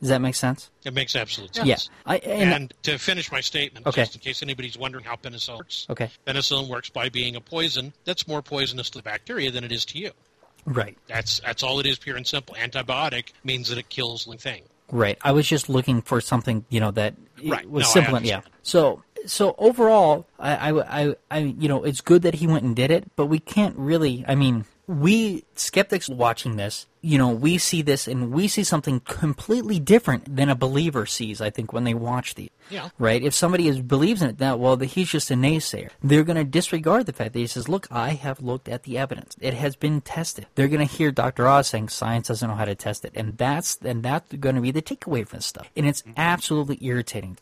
A: Does that make sense?
C: It makes absolute sense.
A: yeah I, and,
C: And, to finish my statement,
A: Okay.
C: just in case anybody's wondering how penicillin works,
A: okay.
C: Penicillin works by being a poison that's more poisonous to the bacteria than it is to you.
A: Right
C: That's that's all it is, pure and simple. Antibiotic means that it kills the thing.
A: Right. I was just looking for something, you know, that
C: Right.
A: was
C: No,
A: simple. and- yeah. So, so overall, I, I, I, I, you know, it's good that he went and did it, but we can't really. I mean, we skeptics watching this, you know, we see this and we see something completely different than a believer sees. I think when they watch these.
C: Yeah.
A: Right. If somebody is believes in it, that well, that he's just a naysayer. They're going to disregard the fact that he says, "Look, I have looked at the evidence. It has been tested." They're going to hear Dr. Oz saying science doesn't know how to test it, and that's and that's going to be the takeaway from this stuff. And it's absolutely irritating.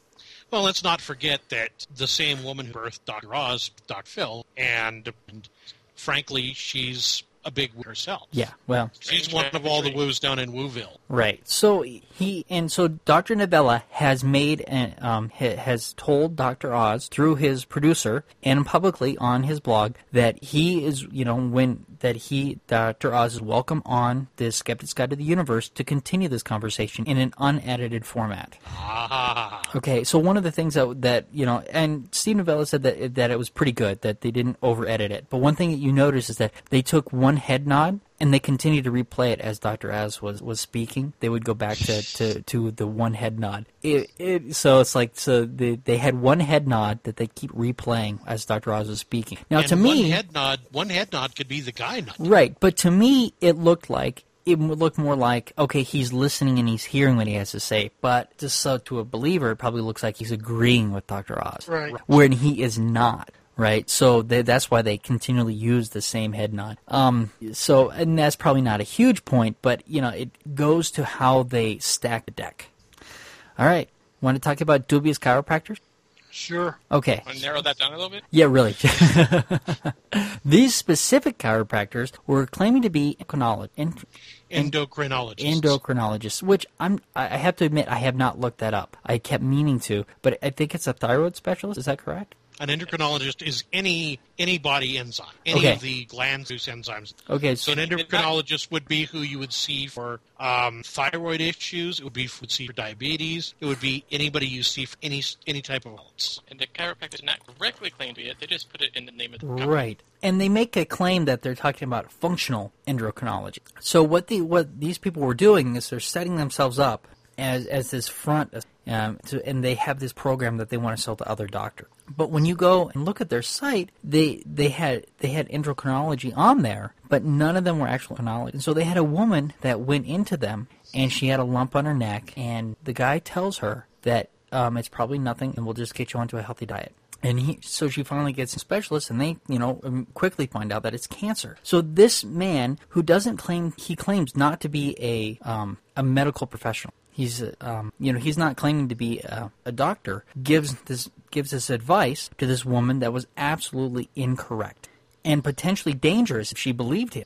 C: Well, let's not forget that the same woman who birthed Dr. Oz, Dr. Phil, and, and frankly, she's a big woo herself.
A: Yeah. Well.
C: She's one of all the woos down in Wooville.
A: Right. So he and so Dr. Novella has made an, um has told Dr. Oz through his producer and publicly on his blog that he is you know when that he Dr. Oz is welcome on the Skeptic's Guide to the Universe to continue this conversation in an unedited format.
C: Ah,
A: Okay, so one of the things that that you know, and Steve Novella said that that it was pretty good that they didn't over edit it. But one thing that you notice is that they took one head nod and they continued to replay it as Dr. Oz was was speaking. They would go back to, to, to the one head nod. It, it, so it's like so they they had one head nod that they keep replaying as Dr. Oz was speaking. Now
C: and
A: to
C: one
A: me,
C: head nod, one head nod could be the guy nod.
A: Right, but to me, it looked like it would look more like okay, he's listening and he's hearing what he has to say. But just so to a believer, it probably looks like he's agreeing with Doctor Oz,
D: Right.
A: When he is not. Right, so they, that's why they continually use the same head nod. Um, so, and that's probably not a huge point, but you know, it goes to how they stack the deck. All right, want to talk about dubious chiropractors?
D: Sure.
A: Okay,
B: Want to narrow that down a little bit?
A: yeah, really. These specific chiropractors were claiming to be endocrinolog- en-
C: Endocrinologist.
A: endocrinologists, which I'm I have to admit I have not looked that up. I kept meaning to, but I think it's a thyroid specialist. Is that correct?
C: An endocrinologist is any any body enzyme, any
A: Okay.
C: of the gland produce enzymes.
A: Okay,
C: So
A: so
C: an endocrinologist would be who you would see for um, thyroid issues. It would be would see for diabetes. It would be anybody you see for any any type of illness.
B: And the chiropractor is not directly claimed to be it. They just put it in the name of the company.
A: Right. And they make a claim that they're talking about functional endocrinology. So what the what these people were doing is they're setting themselves up as as this front, um, to, and they have this program that they want to sell to other doctors. But when you go and look at their site, they they had they had endocrinology on there, but none of them were actual endocrinology. And so they had a woman that went into them, and she had a lump on her neck, and the guy tells her that um, it's probably nothing, and we'll just get you onto a healthy diet. And he, so she finally gets a specialist, and they, you know, um, quickly find out that it's cancer. So this man, who doesn't claim, he claims not to be a um, a medical professional. He's, uh, um, you know, he's not claiming to be a, a doctor. Gives this gives this advice to this woman that was absolutely incorrect and potentially dangerous if she believed him.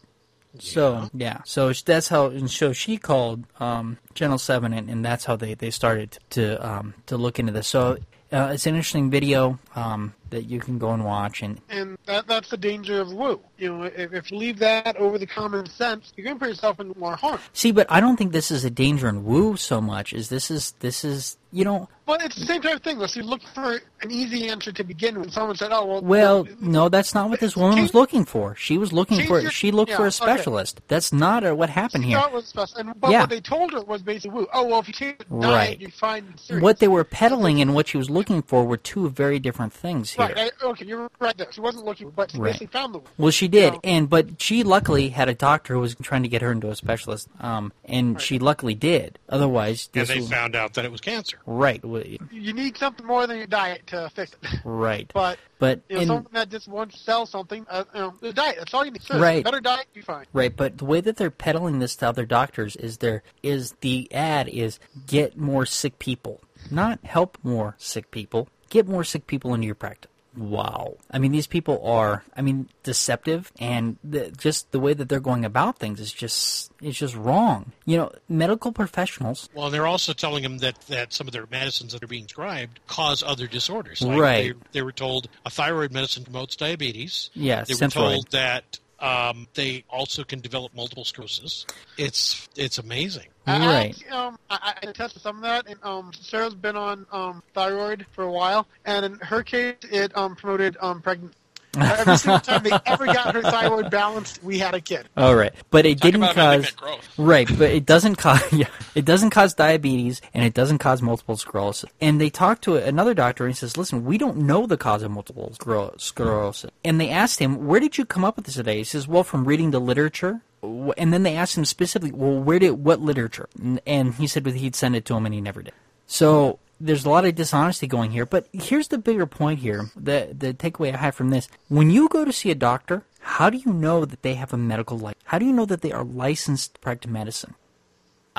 A: So yeah, so that's how. And so she called um, Channel Seven, and, and that's how they, they started to um, to look into this. So uh, it's an interesting video um, that you can go and watch. And
D: And that, that's the danger of woo. You know, if, if you leave that over the common sense, you're going to put yourself in more harm.
A: see, but I don't think this is a danger in woo so much. Is this is this is you know
D: But it's the same type of thing. So you look for an easy answer to begin with. Someone said, "Oh, well."
A: Well,
D: no,
A: that's not what this woman was looking for. She was looking for
D: your-
A: she looked
D: yeah,
A: for a
D: okay.
A: specialist. That's not uh, what happened
D: She
A: here.
D: thought was special. And, but
A: Yeah.
D: what they told her was basically, woo. Oh, well, if you change the
A: Right.
D: diet, you find serious.
A: What they were peddling and what she was looking for were two very different things here.
D: Right. I, okay, you're right there. She wasn't looking, but she
A: Right.
D: basically found the woo.
A: Well, she did,
D: So-
A: and but she luckily had a doctor who was trying to get her into a specialist, um, and she luckily did. Otherwise,
C: And they
A: was-
C: found out that it was cancer.
A: right,
D: You need something more than your diet to fix it.
A: right.
D: But
A: But
D: you know,
A: in,
D: someone that just wants to sell something, uh, you know, the diet. That's all you need. Seriously,
A: Right.
D: Better diet, you fine.
A: right, but the way that they're peddling this to other doctors is there is the ad is get more sick people, not help more sick people. Get more sick people into your practice. Wow. I mean, these people are, I mean, deceptive, and the, just the way that they're going about things is just, it's just wrong. You know, medical professionals
C: Well, and they're also telling them that, that some of their medicines that are being prescribed cause other disorders. Like
A: Right.
C: They, they were told a thyroid medicine promotes diabetes.
A: Yeah,
C: They were told that um, they also can develop multiple sclerosis. It's it's amazing.
D: I- I
A: Right.
D: actually, um, I, I tested some of that, and um, Sarah's been on um, thyroid for a while, and in her case, it um, promoted um, pregnant. Every single time they ever got her thyroid balanced, we had a kid.
A: All right, but it
B: Talk
A: didn't
B: about
A: cause right, but it doesn't cause yeah, it doesn't cause diabetes and it doesn't cause multiple sclerosis. And they talked to another doctor and he says, "Listen, we don't know the cause of multiple sclerosis." And they asked him, "Where did you come up with this today?" He says, "Well, from reading the literature." And then they asked him specifically, "Well, where did what literature?" And, he said he'd send it to him and he never did. So there's a lot of dishonesty going here. But here's the bigger point here. The the takeaway I have from this: when you go to see a doctor, how do you know that they have a medical license? How do you know that they are licensed to practice medicine?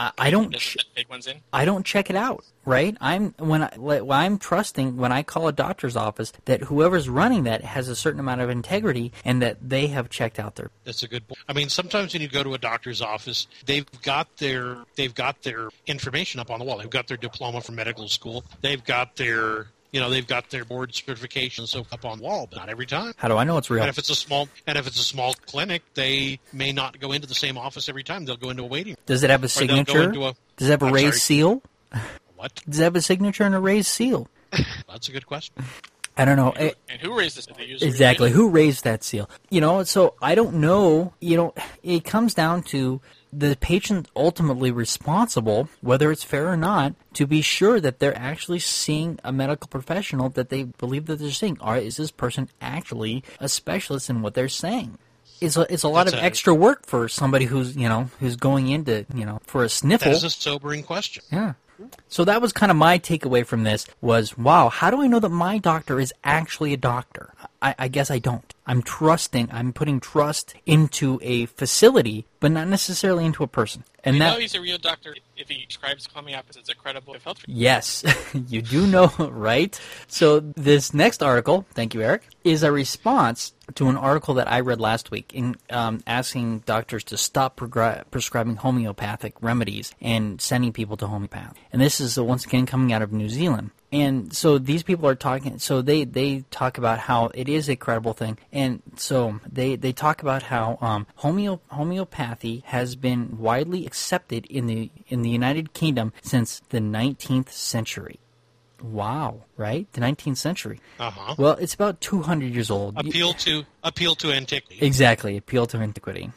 A: I, I don't. Ch-
B: big ones in.
A: I don't check it out, right? I'm when I when I'm trusting when I call a doctor's office that whoever's running that has a certain amount of integrity and that they have checked out their
C: That's a good point. I mean, sometimes when you go to a doctor's office, they've got their they've got their information up on the wall. They've got their diploma from medical school. They've got their you know they've got their board certifications so up on the wall, but not every time.
A: How do I know it's real?
C: And if it's a small and if it's a small clinic, they may not go into the same office every time. They'll go into a waiting.
A: Does it have a
C: Or they'll go
A: signature?
C: a-
A: Does it have a
C: I'm
A: raised
C: sorry.
A: seal?
C: What?
A: Does it have a signature and a raised seal?
C: That's a good question.
A: I don't know. Eh,
B: And who raised this? Did they use the
A: Exactly.
B: real
A: Who raised that seal? You know, so I don't know. You know, it comes down to the patient ultimately responsible, whether it's fair or not, to be sure that they're actually seeing a medical professional that they believe that they're seeing. Or is this person actually a specialist in what they're saying? It's a, it's a lot
C: That's
A: of
C: a-
A: extra work for somebody who's, you know, who's going into, you know, for a sniffle.
C: is a sobering question.
A: Yeah. So that was kind of my takeaway from this was, wow, how do I know that my doctor is actually a doctor? I, I guess I don't. I'm trusting, I'm putting trust into a facility, but not necessarily into a person. And
B: You
A: that,
B: know he's a real doctor if he prescribes homeopathy as a credible health
A: yes, you do know, right? So this next article, thank you, Eric, is a response to an article that I read last week in um, asking doctors to stop prescribing homeopathic remedies and sending people to homeopath. And this is uh, once again coming out of New Zealand. And so these people are talking. So they they talk about how it is a credible thing, and so they they talk about how um, homeo, homeopathy has been widely accepted in the in the United Kingdom since the 19th century. Wow, right? The 19th century.
C: Uh-huh.
A: Well, it's about 200 years old.
C: Appeal to appeal to antiquity.
A: Exactly, appeal to antiquity.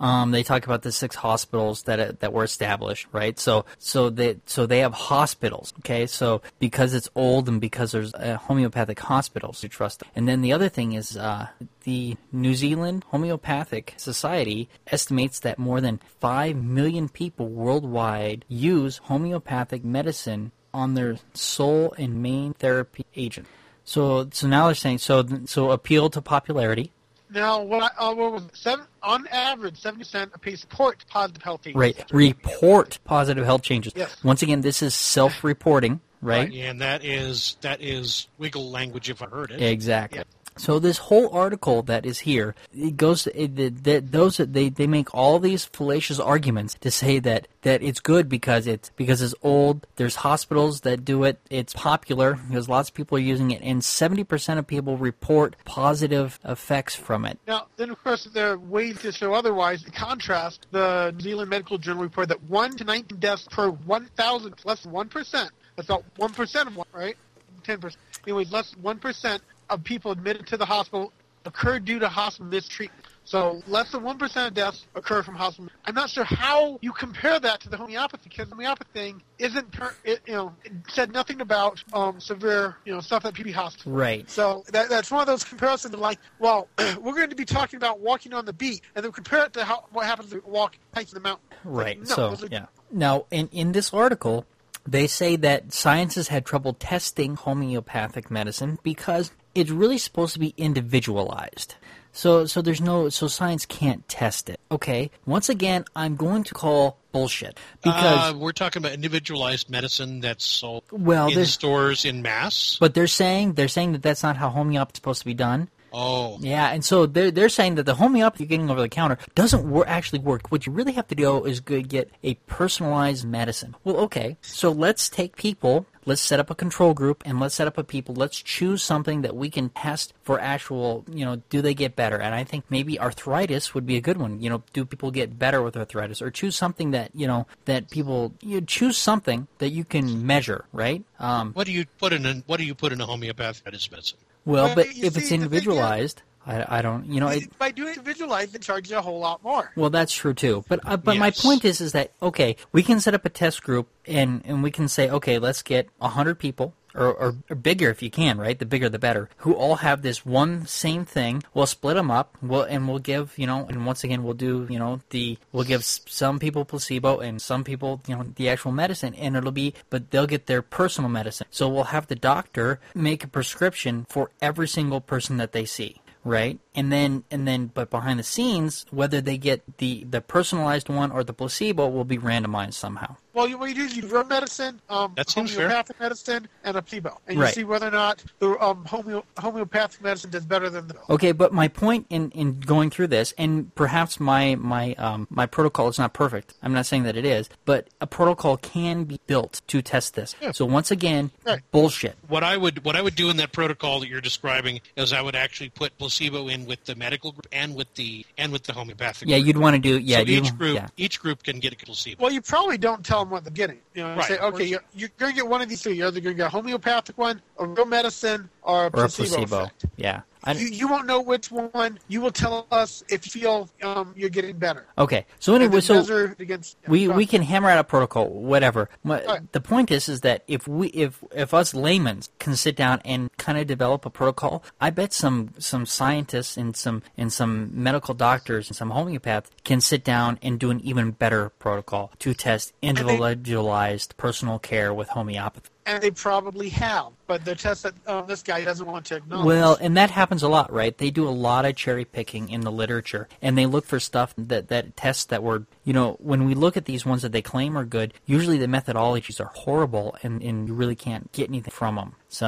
A: Um, they talk about the six hospitals that that were established, right? So so they so they have hospitals, okay? So because it's old and because there's uh, homeopathic hospitals, you trust them. And then the other thing is uh, the New Zealand Homeopathic Society estimates that more than five million people worldwide use homeopathic medicine on their sole and main therapy agent. So so now they're saying so so appeal to popularity.
D: Now, what, I, uh, what was it? seven on average, seventy percent of patients report positive health changes.
A: Right. Report positive health changes.
D: Yes.
A: Once again, this is self-reporting, right?
C: And that is that is wiggle language if I heard it.
A: Exactly. So this whole article that is here, it goes. That those they they make all these fallacious arguments to say that that it's good because it's because it's old. There's hospitals that do it. It's popular because lots of people are using it, and seventy percent of people report positive effects from it.
D: Now, then of course there are ways to show otherwise. In contrast, the New Zealand Medical Journal reported that one to nineteen deaths per one thousand, less than one percent. That's about one percent of one, right? Ten percent. Anyways, less one percent of people admitted to the hospital occurred due to hospital mistreatment. So less than one percent of deaths occur from hospital. I'm not sure how you compare that to the homeopathy because the homeopathy thing isn't, per- it, you know, it said nothing about um, severe, you know, stuff at PB hospital.
A: Right.
D: So that, that's one of those comparisons. of Like, well, we're going to be talking about walking on the beat, and then compare it to how what happens to walk hiking the mountain.
A: Right.
D: no,
A: so
D: are-
A: yeah. Now, in in this article, they say that science has had trouble testing homeopathic medicine because it's really supposed to be individualized. So so there's no so science can't test it. Okay. Once again, I'm going to call bullshit because
C: uh, we're talking about individualized medicine that's sold
A: Well,
C: in stores in mass.
A: but they're saying they're saying that that's not how homeopathy is supposed to be done.
C: oh,
A: Yeah, and so they're they're saying that the homeopathy you're getting over the counter doesn't wor- actually work. What you really have to do is go get a personalized medicine. Well, okay, so let's take people. Let's set up a control group and let's set up a people. Let's choose something that we can test for actual, you know, do they get better? And I think maybe arthritis would be a good one. You know, do people get better with arthritis? Or choose something that, you know, that people, you choose something that you can measure, right? Um,
C: what do you put in? A, what do you put in a homeopathic medicine?
A: well,
D: Well,
A: but if
D: see,
A: it's
D: the thing is-
A: individualized, I, I don't, you know, it,
D: By doing it individualized, it charges a whole lot more.
A: Well, that's true too. But uh, but my point is is that okay, we can set up a test group and and we can say okay, let's get hundred people. Or, or, or bigger if you can, right? The bigger the better. Who all have this one same thing. We'll split them up. We'll and we'll give you know, and once again we'll do you know the we'll give some people placebo and some people you know the actual medicine, and it'll be but they'll get their personal medicine. So we'll have the doctor make a prescription for every single person that they see right? And then and then but behind the scenes, whether they get the the personalized one or the placebo will be randomized somehow.
D: Well, you, what you do is you run medicine, um,
C: That seems fair.
D: homeopathic medicine, and a placebo, and you see whether or not the um, homeo- homeopathic medicine does better than the.
A: Okay, but my point in, in going through this, and perhaps my my um, my protocol is not perfect. I'm not saying that it is, but a protocol can be built to test this.
C: Yeah.
A: So once again,
D: Right.
A: bullshit.
C: What I would what I would do in that protocol that you're describing is I would actually put placebo in with the medical group and with the and with the homeopathic.
A: Yeah,
C: group.
A: you'd want to do yeah.
C: so
A: you,
C: each group
A: yeah.
C: each group can get a placebo.
D: Well, you probably don't tell them what they're getting. You know,
C: Right,
D: say, okay, you're, you're going to get one of these three. You're either going to get a homeopathic one, a real medicine, or a
A: or a
D: placebo.
A: placebo.
D: effect.
A: Yeah.
D: You, you won't know which one. You will tell us if you feel um, you're getting better.
A: okay. So anyway, so
D: against. yeah,
A: we we can hammer out a protocol, whatever.
D: Right.
A: The point is, is that if we if if us laymen can sit down and kind of develop a protocol, I bet some some scientists and some and some medical doctors and some homeopaths can sit down and do an even better protocol to test individualized personal care with homeopathy.
D: And they probably have, but the test that um, this guy doesn't want to acknowledge.
A: Well, and that happens a lot, right? They do a lot of cherry picking in the literature, and they look for stuff that that tests that were, you know, when we look at these ones that they claim are good, usually the methodologies are horrible, and, and you really can't get anything from them. So,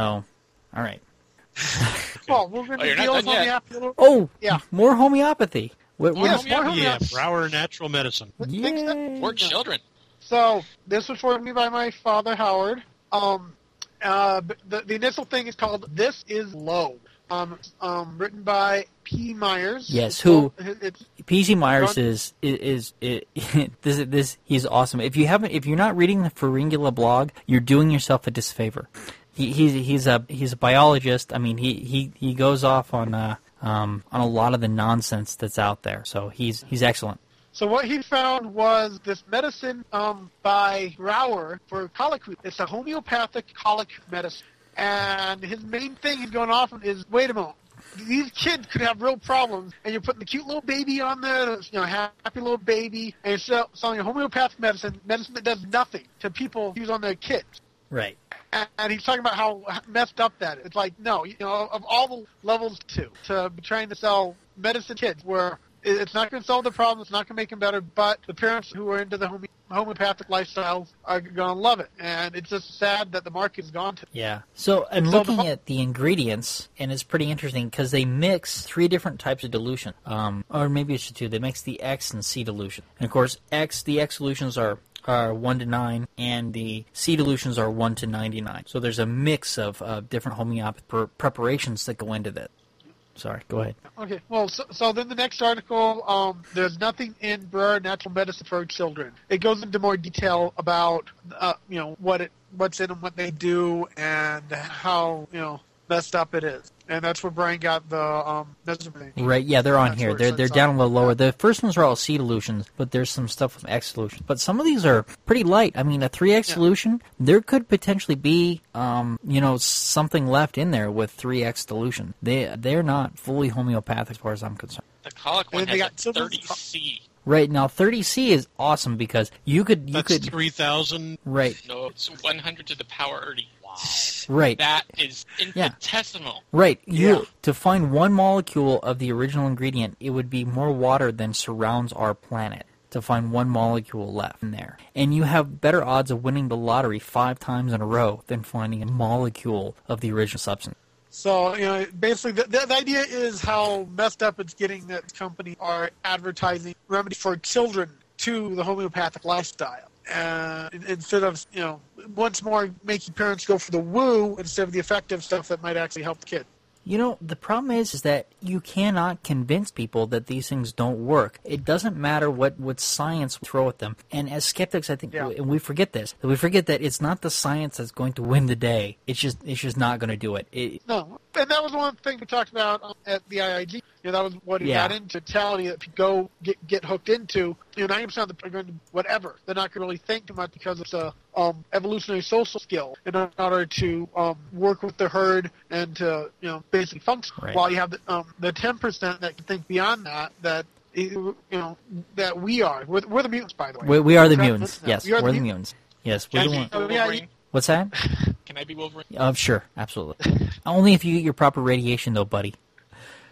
A: all right.
D: well, we're going
B: Oh,
D: to
B: you're not
D: deal with
B: done yet.
D: homeopathy.
A: Oh,
D: Yeah.
A: more homeopathy. What,
B: More
A: what-
D: Yes, more
B: homeopathy.
C: yeah. Brauer Natural Medicine.
D: Things
A: Yay.
B: For children.
D: So this was forwarded me by my father Howard. Um, Uh, the, the initial thing is called "This Is Low." Um, um, written by P. Myers.
A: Yes,
D: It's
A: who-
D: It's
A: PZ Myers is is, is, this this he's awesome. If you haven't if you're not reading the Pharyngula blog, you're doing yourself a disfavor. He, he's he's a he's a biologist. I mean, he he, he goes off on uh, um, on a lot of the nonsense that's out there. So he's he's excellent.
D: So what he found was this medicine um, by Brauer for colic. It's a homeopathic colic medicine, and his main thing he's going off of is, wait a moment, these kids could have real problems, and you're putting the cute little baby on there, you know, happy little baby, and you're sell- selling a homeopathic medicine, medicine that does nothing to people who's on their kids.
A: Right.
D: And- And he's talking about how messed up that is. It's like, no, you know, of all the levels to to be trying to sell medicine to kids, where it's not going to solve the problem, it's not going to make them better, but the parents who are into the home- homeopathic lifestyles are going to love it. And it's just sad that the market has gone to.
A: Yeah. So I'm
D: So the
A: looking
D: ho-
A: at the ingredients, and it's pretty interesting because they mix three different types of dilution, um, or maybe it's two. They mix the X and C dilution, and of course, X the X solutions are are one to nine, and the C dilutions are one to ninety nine. So there's a mix of uh, different homeopathic pre- preparations that go into that. Sorry, go ahead.
D: Okay, well, so, so then the next article, um, there's nothing in Brauer Natural Medicine for Children. It goes into more detail about, uh, you know, what it, what's in them, what they do, and how, you know, messed up it is. And that's where Brian got the um, measurement.
A: Right, yeah, they're on here. They're they're down a little lower. The first ones are all C dilutions, but there's some stuff with X solutions. But some of these are pretty light. I mean, a three X
D: Yeah.
A: solution, there could potentially be, um, you know, something left in there with three X dilution. They they're not fully homeopathic as far as I'm concerned.
B: The colic one
D: they
B: has
D: got
B: a 30C.
A: Right now, 30C is awesome because you could you
C: That's
A: could
C: three thousand.
A: right
B: No, it's 100 to the power 30. Wow.
A: right
B: That is infinitesimal.
A: Right. You
D: Yeah.
A: to find one molecule of the original ingredient, it would be more water than surrounds our planet to find one molecule left in there. And you have better odds of winning the lottery 5 times in a row than finding a molecule of the original substance.
D: So, you know, basically, the, the, the idea is how messed up it's getting that companies are advertising remedy for children to the homeopathic lifestyle. Uh, instead of, you know, once more making parents go for the woo instead of the effective stuff that might actually help the kid.
A: You know, the problem is, is that you cannot convince people that these things don't work. It doesn't matter what, what science throw at them. And as skeptics, I think,
D: Yeah.
A: and we forget this, that we forget that it's not the science that's going to win the day. It's just, it's just not going to do it. it
D: No, and that was one thing we talked about um, at the IIG. You know, that was what it
A: Yeah.
D: got into mentality that people go get get hooked into. You know, ninety percent of the are going to whatever. They're not going to really think too much because it's a um, evolutionary social skill in order to um, work with the herd and to you know basically function.
A: Right.
D: While you have the um, the ten percent that can think beyond that. That you know that we are. We're, we're the mutants, by the way.
A: we, we are the
D: Correct?
A: mutants. Yes,
D: we are
A: we're the
D: mut-
A: mutants. Yes, we're the
B: I
D: Oh, yeah,
A: What's that?
B: Can I be Wolverine?
A: Uh, sure, absolutely. Only if you get your proper radiation, though, buddy.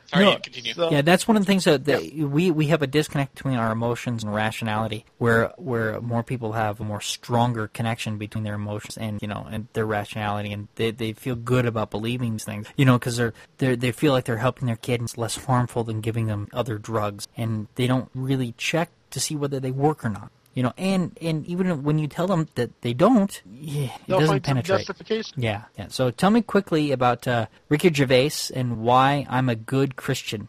B: Sorry,
A: No,
B: continue.
D: so-
A: Yeah, that's one of the things that, that we we have a disconnect between our emotions and rationality, where where more people have a more stronger connection between their emotions and you know and their rationality, and they, they feel good about believing these things, you know, because they're they're they feel like they're helping their kid, and it's less harmful than giving them other drugs, and they don't really check to see whether they work or not. You know, and and even when you tell them that they don't, yeah, it
D: They'll
A: doesn't penetrate.
D: justification.
A: Yeah, yeah. So tell me quickly about uh, Ricky Gervais and why I'm a good Christian.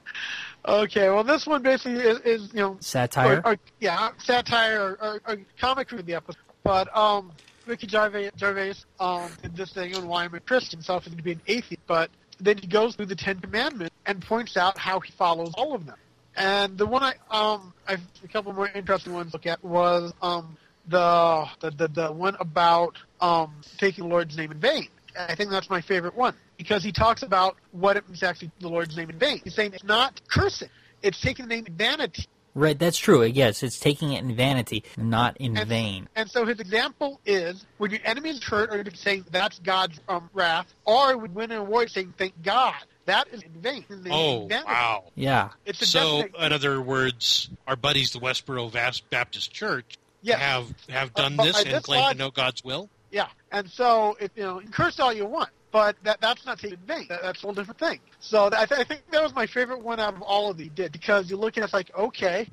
D: Okay, well, this one basically is, is you know
A: Satire.
D: Or, or, yeah, satire or, or, comic the episode. But um, Ricky Gervais, Gervais um, did this thing on why I'm a Christian, so to be an atheist. But then he goes through the Ten Commandments and points out how he follows all of them. And the one I um, I've a couple more interesting ones to look at was um, the, the the the one about um taking the Lord's name in vain. I think that's my favorite one because he talks about what it means actually the Lord's name in vain. He's saying it's not cursing; it's taking the name in vanity.
A: Right, that's true. Yes, it's taking it in vanity, not in
D: And-
A: vain.
D: And so his example is when your enemy is hurt, or you're saying that's God's um, wrath, or would win an award saying thank God. That is in vain. The
C: Oh
D: vanity.
C: wow!
A: Yeah,
D: It's a
C: So,
D: definite-
C: in other words, our buddies, the Westboro Baptist Church,
D: Yes.
C: have have
D: Uh,
C: done
D: but
C: this and
D: this
C: claim
D: log-
C: to know God's will.
D: Yeah, and so if you know, curse all you want, but that that's not taken in vain. That, that's a whole different thing. So I, th- I think that was my favorite one out of all of these did because you look at it, it's like okay,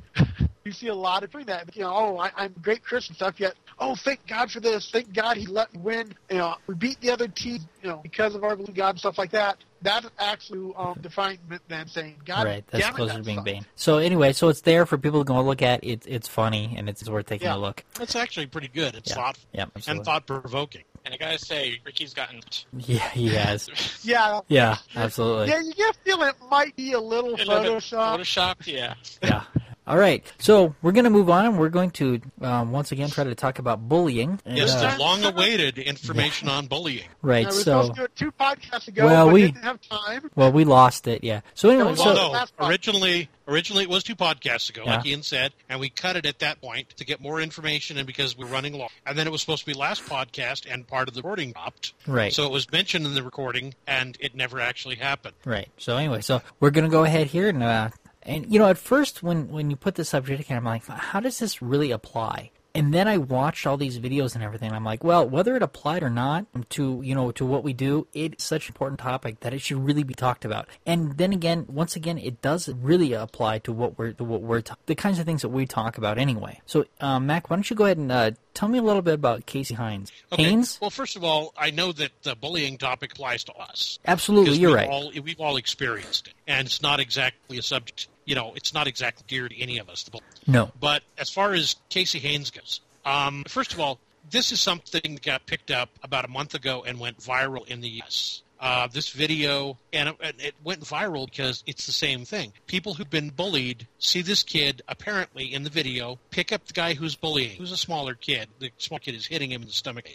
D: you see a lot of doing that. You know, oh, I, I'm a great Christian stuff. Yet, oh, thank God for this. Thank God he let me win. You know, we beat the other team. You know, because of our belief in God and stuff like that. That's actually um, defying than saying God.
A: right, that's
D: damn
A: closer
D: that
A: to being
D: sucks.
A: Bane. So anyway, so it's there for people to go look at. It's it's funny and it's worth taking
D: Yeah.
A: a look.
C: It's actually pretty good. It's
A: Yeah.
C: thoughtful
A: Yeah,
C: and thought provoking.
B: And I gotta say, Ricky's gotten
A: Yeah, he has.
D: Yeah.
A: Yeah, absolutely.
D: Yeah, you get a feeling it might be a little
B: a little
D: Photoshop.
B: photoshopped. Yeah.
A: yeah. All right, so we're going to move on. We're going to um, once again try to talk about bullying. And,
C: Yes,
A: uh,
C: the long-awaited information on bullying.
A: right.
D: Yeah, we were
A: so,
D: to do it two podcasts ago,
A: Well,
D: but
A: we-
D: didn't have time.
A: well, we lost it. Yeah. So anyway,
D: Yeah,
A: so
C: no. Originally, originally it was two podcasts ago,
A: Yeah.
C: like Ian said, and we cut it at that point to get more information, and because we're running long. And then it was supposed to be last podcast, and part of the recording dropped.
A: right.
C: So it was mentioned in the recording, and it never actually happened.
A: Right. So anyway, so we're gonna go ahead here and uh, and you know, at first when when you put the subject again, I'm like, how does this really apply? And then I watched all these videos and everything. And I'm like, well, whether it applied or not to you know to what we do, it's such an important topic that it should really be talked about. And then again, once again, it does really apply to what we're to what we're ta- the kinds of things that we talk about anyway. So, um, Mac, why don't you go ahead and uh, tell me a little bit about Casey Hines?
C: Okay.
A: Heynes?
C: Well, first of all, I know that the bullying topic applies to us.
A: Absolutely, you're
C: we've
A: right.
C: All, we've all experienced it, and it's not exactly a subject. You know, it's not exactly dear to any of us.
A: No.
C: But as far as Casey Heynes goes, um, first of all, this is something that got picked up about a month ago and went viral in the U.S. Uh, this video, and it, it went viral because it's the same thing. People who've been bullied see this kid apparently in the video pick up the guy who's bullying, who's a smaller kid. The small kid is hitting him in the stomach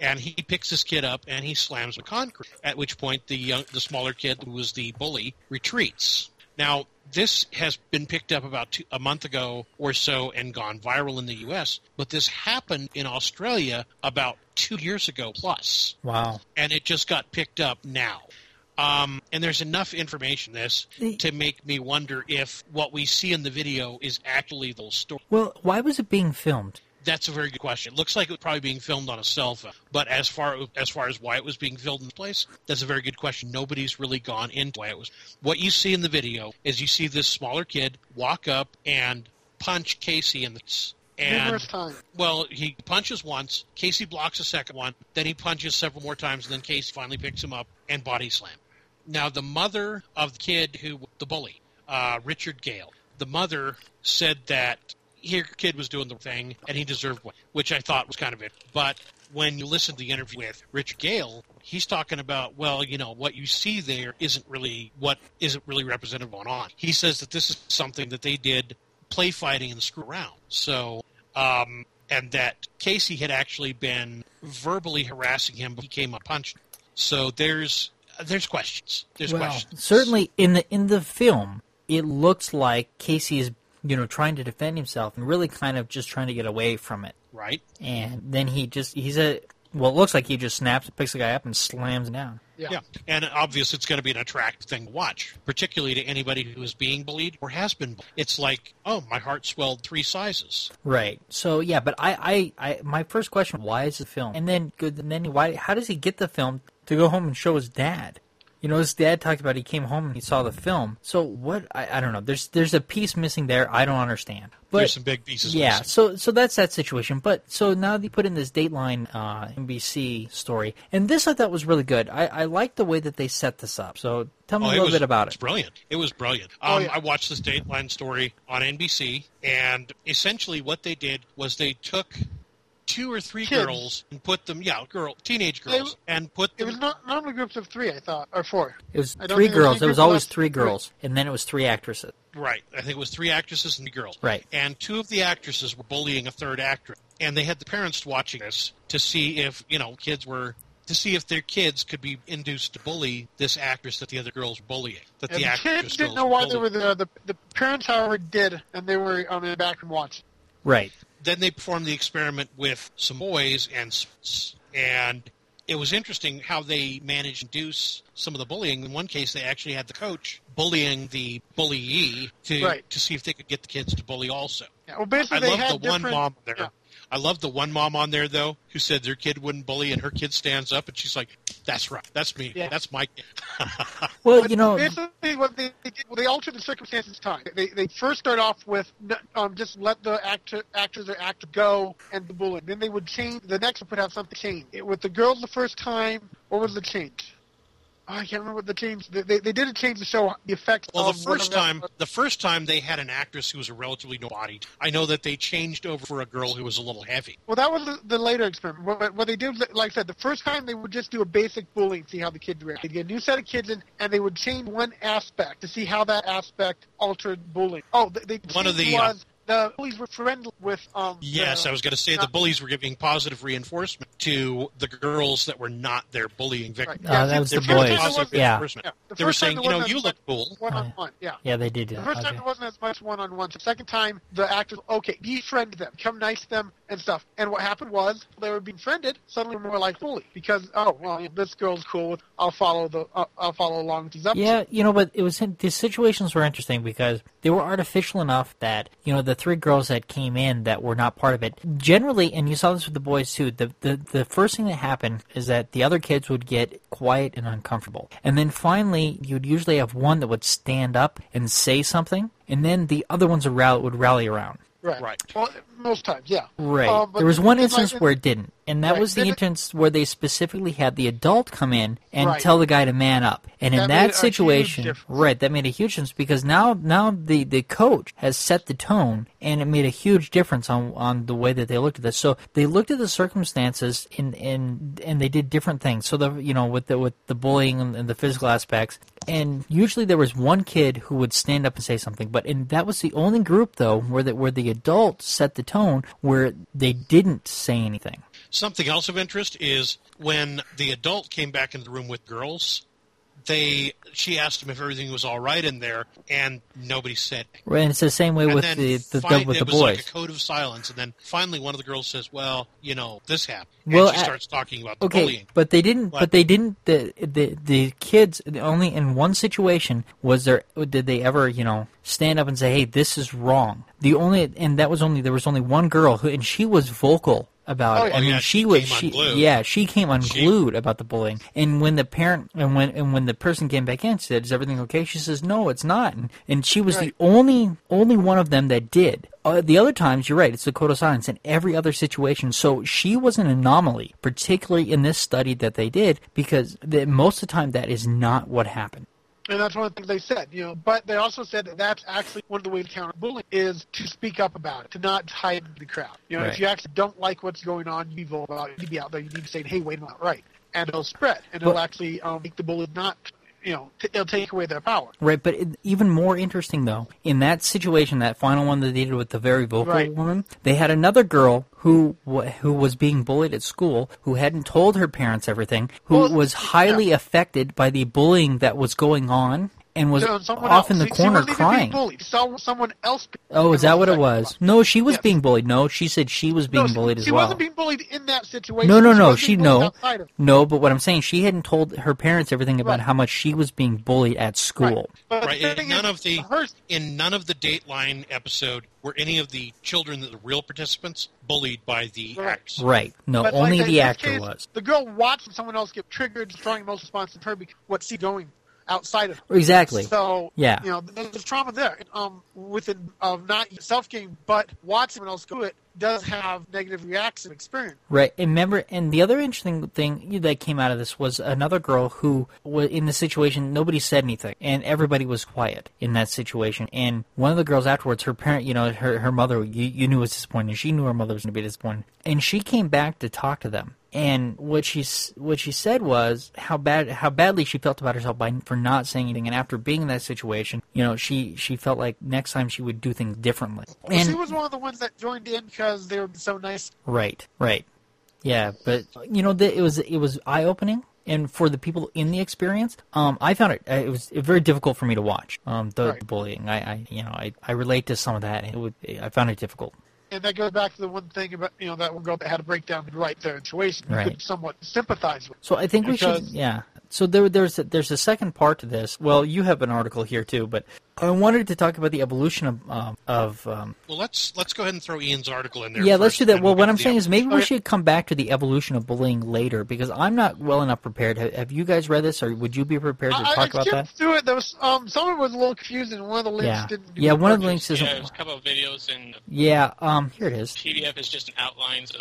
C: and he picks this kid up and he slams the concrete. At which point, the young, the smaller kid who was the bully retreats. Now, this has been picked up about two, a month ago or so and gone viral in the U.S., but this happened in Australia about two years ago plus,
A: Wow.
C: and it just got picked up now. Um, and there's enough information in this to make me wonder if what we see in the video is actually the story.
A: Well, why was it being filmed?
C: That's a very good question. It looks like it was probably being filmed on a cell phone, but as far as far as why it was being filmed in place, that's a very good question. Nobody's really gone into why it was. What you see in the video is you see this smaller kid walk up and punch Casey in the and
D: Numerous times.
C: well, he punches once. Casey blocks a second one. Then he punches several more times, and then Casey finally picks him up and body slam. Now, the mother of the kid who the bully, uh, Richard Gale, the mother said that your kid was doing the thing and he deserved one, which I thought was kind of it. But when you listen to the interview with Richard Gale, he's talking about, well, you know, what you see there isn't really what isn't really representative what's on. He says that this is something that they did play fighting and screw around. So, um, and that Casey had actually been verbally harassing him, but he came up punched. So there's there's questions. There's
A: well,
C: questions.
A: certainly in the in the film, it looks like Casey is you know trying to defend himself and really kind of just trying to get away from it.
C: right?
A: And then he just he's a well, it looks like he just snaps, picks the guy up, and slams him down.
D: Yeah.
C: Yeah, and obviously it's going to be an attractive thing to watch, particularly to anybody who is being bullied or has been. bullied. It's like, oh, my heart swelled three sizes.
A: Right. So yeah, but I, I, I my first question: Why is the film? And then good. And then why? How does he get the film to go home and show his dad? You know, his dad talked about he came home and he saw the film. So what? I, I don't know. There's there's a piece missing there. I don't understand. But
C: There's some big pieces.
A: yeah,
C: missing.
A: so so that's that situation. But so now they put in this Dateline uh, NBC story, and this I thought was really good. I, I like the way that they set this up. So tell me
C: Oh,
A: a
C: it
A: little
C: was,
A: bit about it.
C: It's
A: it.
C: brilliant. It was brilliant.
D: Oh,
C: Um,
D: yeah.
C: I watched this Dateline story on NBC, and essentially what they did was they took two or three
D: Kids.
C: girls and put them, yeah, girl, teenage
D: They-
C: girls, and put
D: It was not normally groups of three, I thought, or four.
A: It was three
D: think it was
A: girls.
D: three
A: It was always
D: it was
A: three
D: three.
A: girls, and then it was three actresses.
C: Right. I think it was three actresses and three girls.
A: Right.
C: And two of the actresses were bullying a third actress. And they had the parents watching this to see if, you know, kids were to see if their kids could be induced to bully this actress that the other girls were bullying. That
D: And
C: the
D: the kids didn't know why they were there. The, the parents, however, did, and they were on the back and watching.
A: Right.
C: then they performed the experiment with some boys and and it was interesting how they managed to induce some of the bullying. In one case, they actually had the coach bullying the bullyee to
D: Right.
C: to see if they could get the kids to bully also.
D: Yeah, well, basically,
C: I
D: they
C: love
D: had
C: the one mom there.
D: yeah.
C: I love the one mom on there though who said their kid wouldn't bully, and her kid stands up and she's like, "That's right, that's me,
D: Yeah.
C: that's my kid."
A: Well,
D: But
A: you know,
D: basically what they, they did, well, they altered the circumstances time. They they first start off with n- um, just let the actor actors or actor go and the bullying. Then they would change. The next would have something change. It, with the girls the first time, what was the change? Oh, I can't remember what the change. They, they, they did a change to show the effect.
C: Well, the first
D: them-
C: time, the first time they had an actress who was a relatively nobody. I know that they changed over for a girl who was a little heavy.
D: Well, that was the, the later experiment. What, what they did, like I said, the first time they would just do a basic bullying, see how the kids react. They'd get a new set of kids in, and they would change one aspect to see how that aspect altered bullying. Oh, they, they
C: One of the, uh,
D: was the bullies were friendly with um.
C: Yes,
D: the-
C: I was going to say the bullies were giving positive reinforcement to the girls that were not their bullying
D: Right.
C: victims.
A: Uh,
D: Yeah,
A: that was
D: the
A: the boys.
C: Positive
A: Yeah.
C: reinforcement.
D: Yeah. The
C: They were saying, you know, you look cool.
D: One on one, yeah.
A: yeah, they did.
D: The
A: uh,
D: first time
A: okay.
D: there wasn't as much one on one. The second time, the actors, okay, befriend them, come nice to them, and stuff. And what happened was they were being friended. Suddenly, more like bully because oh well, this girl's cool. I'll follow the I'll, I'll follow along with these episodes.
A: Yeah, you know, but it was the situations were interesting because they were artificial enough that you know the three girls that came in that were not part of it. Generally, and you saw this with the boys too. The the the first thing that happened is that the other kids would get quiet and uncomfortable, and then finally you'd usually have one that would stand up and say something, and then the other ones would rally, would rally around.
D: Right.
C: Right.
D: Well, most times, yeah.
A: Right.
D: Um,
A: there was one
D: it's like-
A: instance where it didn't, and that
D: Right.
A: was the
D: Then it-
A: instance where they specifically had the adult come in and
D: Right.
A: tell the guy to man up. And in
D: That made
A: that situation, right, that made a huge difference because now now the, the coach has set the tone, and it made a huge difference on on the way that they looked at this. So they looked at the circumstances in in and they did different things. So the you know with the with the bullying and, and the physical aspects, and usually there was one kid who would stand up and say something, but and that was the only group though where the where the adults set the tone where they didn't say anything.
C: Something else of interest is when the adult came back into the room with girls, they she asked him if everything was all right in there, and nobody said.
A: Right, and it's the same way
C: And
A: with the, the, with
C: it
A: the
C: was like
A: boys.
C: a code of silence, and then finally one of the girls says, "Well, you know, this happened," and
A: Well,
C: she starts talking about the
A: Okay,
C: bullying.
A: but they didn't. But
C: What?
A: they didn't. The the the kids only in one situation was there. Did they ever you know stand up and say, "Hey, this is wrong"? The only and that was only there was only one girl who and she was vocal about
D: Oh,
A: it. I mean,
C: yeah,
A: she,
C: she
A: was
C: came
A: she
C: unglued.
A: yeah she came unglued about the bullying. And when the parent and when and when the person came back in said, "Is everything okay?" She says, "No, it's not." And, and she was
D: Right.
A: the only only one of them that did. Uh, the other times, you're right, it's the code of silence in every other situation. So she was an anomaly, particularly in this study that they did, because the, most of the time that is not what happened.
D: And that's one of the things they said, you know. But they also said that that's actually one of the ways to counter bullying is to speak up about it, to not hide in the crowd. You know,
A: Right.
D: if you actually don't like what's going on, you need to vote about it. You need to be out there. You need to say, "Hey, wait a minute, right?" And it'll spread, and it'll
A: Well-
D: actually um, make the bully not, you know, t- it'll take away their power.
A: Right, but it, even more interesting though, in that situation, that final one that they did with the very vocal
D: Right.
A: woman, they had another girl who who was being bullied at school, who hadn't told her parents everything, who
D: Well,
A: was highly affected by the bullying that was going on, and was
D: So someone
A: off in
D: else-
A: the
D: she- she
A: corner
D: wasn't being
A: crying.
D: bullied. She saw someone else. being
A: Oh, is that what it was?
D: affected
A: No, she was
D: Yes.
A: being bullied. No, she said she was being
D: No, she-
A: bullied as well.
D: she wasn't being bullied in that situation.
A: No, no, no.
D: was
A: She no,
D: outside of it.
A: no. But what I'm saying, she hadn't told her parents everything about
D: Right.
A: how much she was being bullied at school.
D: Right. But
C: Right, in none
D: is,
C: of the
D: hers-
C: in none of the Dateline episode were any of the children, the real participants, bullied by the
D: Right.
C: actors.
A: Right. No,
D: But
A: only
D: like,
A: the
D: this
A: actor
D: case,
A: was.
D: The girl watched someone else get triggered, drawing emotional response to her because what's she going outside of her.
A: Exactly.
D: So
A: Yeah.
D: you know, there's, there's trauma there. Um, within um, not self game, but watching someone else do it does have negative reaction experience.
A: Right. And remember, and the other interesting thing that came out of this was another girl who was in the situation, nobody said anything, and everybody was quiet in that situation. And one of the girls afterwards, her parent, you know, her, her mother, you, you knew was disappointed. She knew her mother was going to be disappointed. And she came back to talk to them. And what she what she said was how bad how badly she felt about herself by for not saying anything. And after being in that situation, you know, she she felt like next time she would do things differently.
D: Well,
A: And
D: she was one of the ones that joined in because they were so nice.
A: Right, right. Yeah, but you know, the, it was it was eye opening, and for the people in the experience, um, I found it uh, it was very difficult for me to watch. Um, the,
D: Right.
A: the bullying, I, I, you know, I, I relate to some of that. It would, I found it difficult.
D: And that goes back to the one thing about you know that one girl that had a breakdown right there in situation. You
A: Right.
D: could somewhat sympathize with.
A: So I think we should, yeah, so there, there's a, there's a second part to this. Well, you have an article here too, but I wanted to talk about the evolution of um, of. Um,
C: Well, let's let's go ahead and throw Ian's article in there.
A: yeah, let's do that. Well,
C: we'll
A: what I'm
C: to the
A: saying is maybe we
D: Okay.
A: should come back to the evolution of bullying later because I'm not well enough prepared. Have, have you guys read this, or would you be prepared to
D: I, I
A: talk about
D: skimmed
A: that?
D: through it. There was um, some of it was a little confusing. and One of the links
A: Yeah,
D: didn't. Do
A: yeah.
D: the
A: One of the links
B: Yeah,
A: isn't.
B: there's a couple of videos, and
A: Yeah, um, here it is.
B: PDF is just an outline. So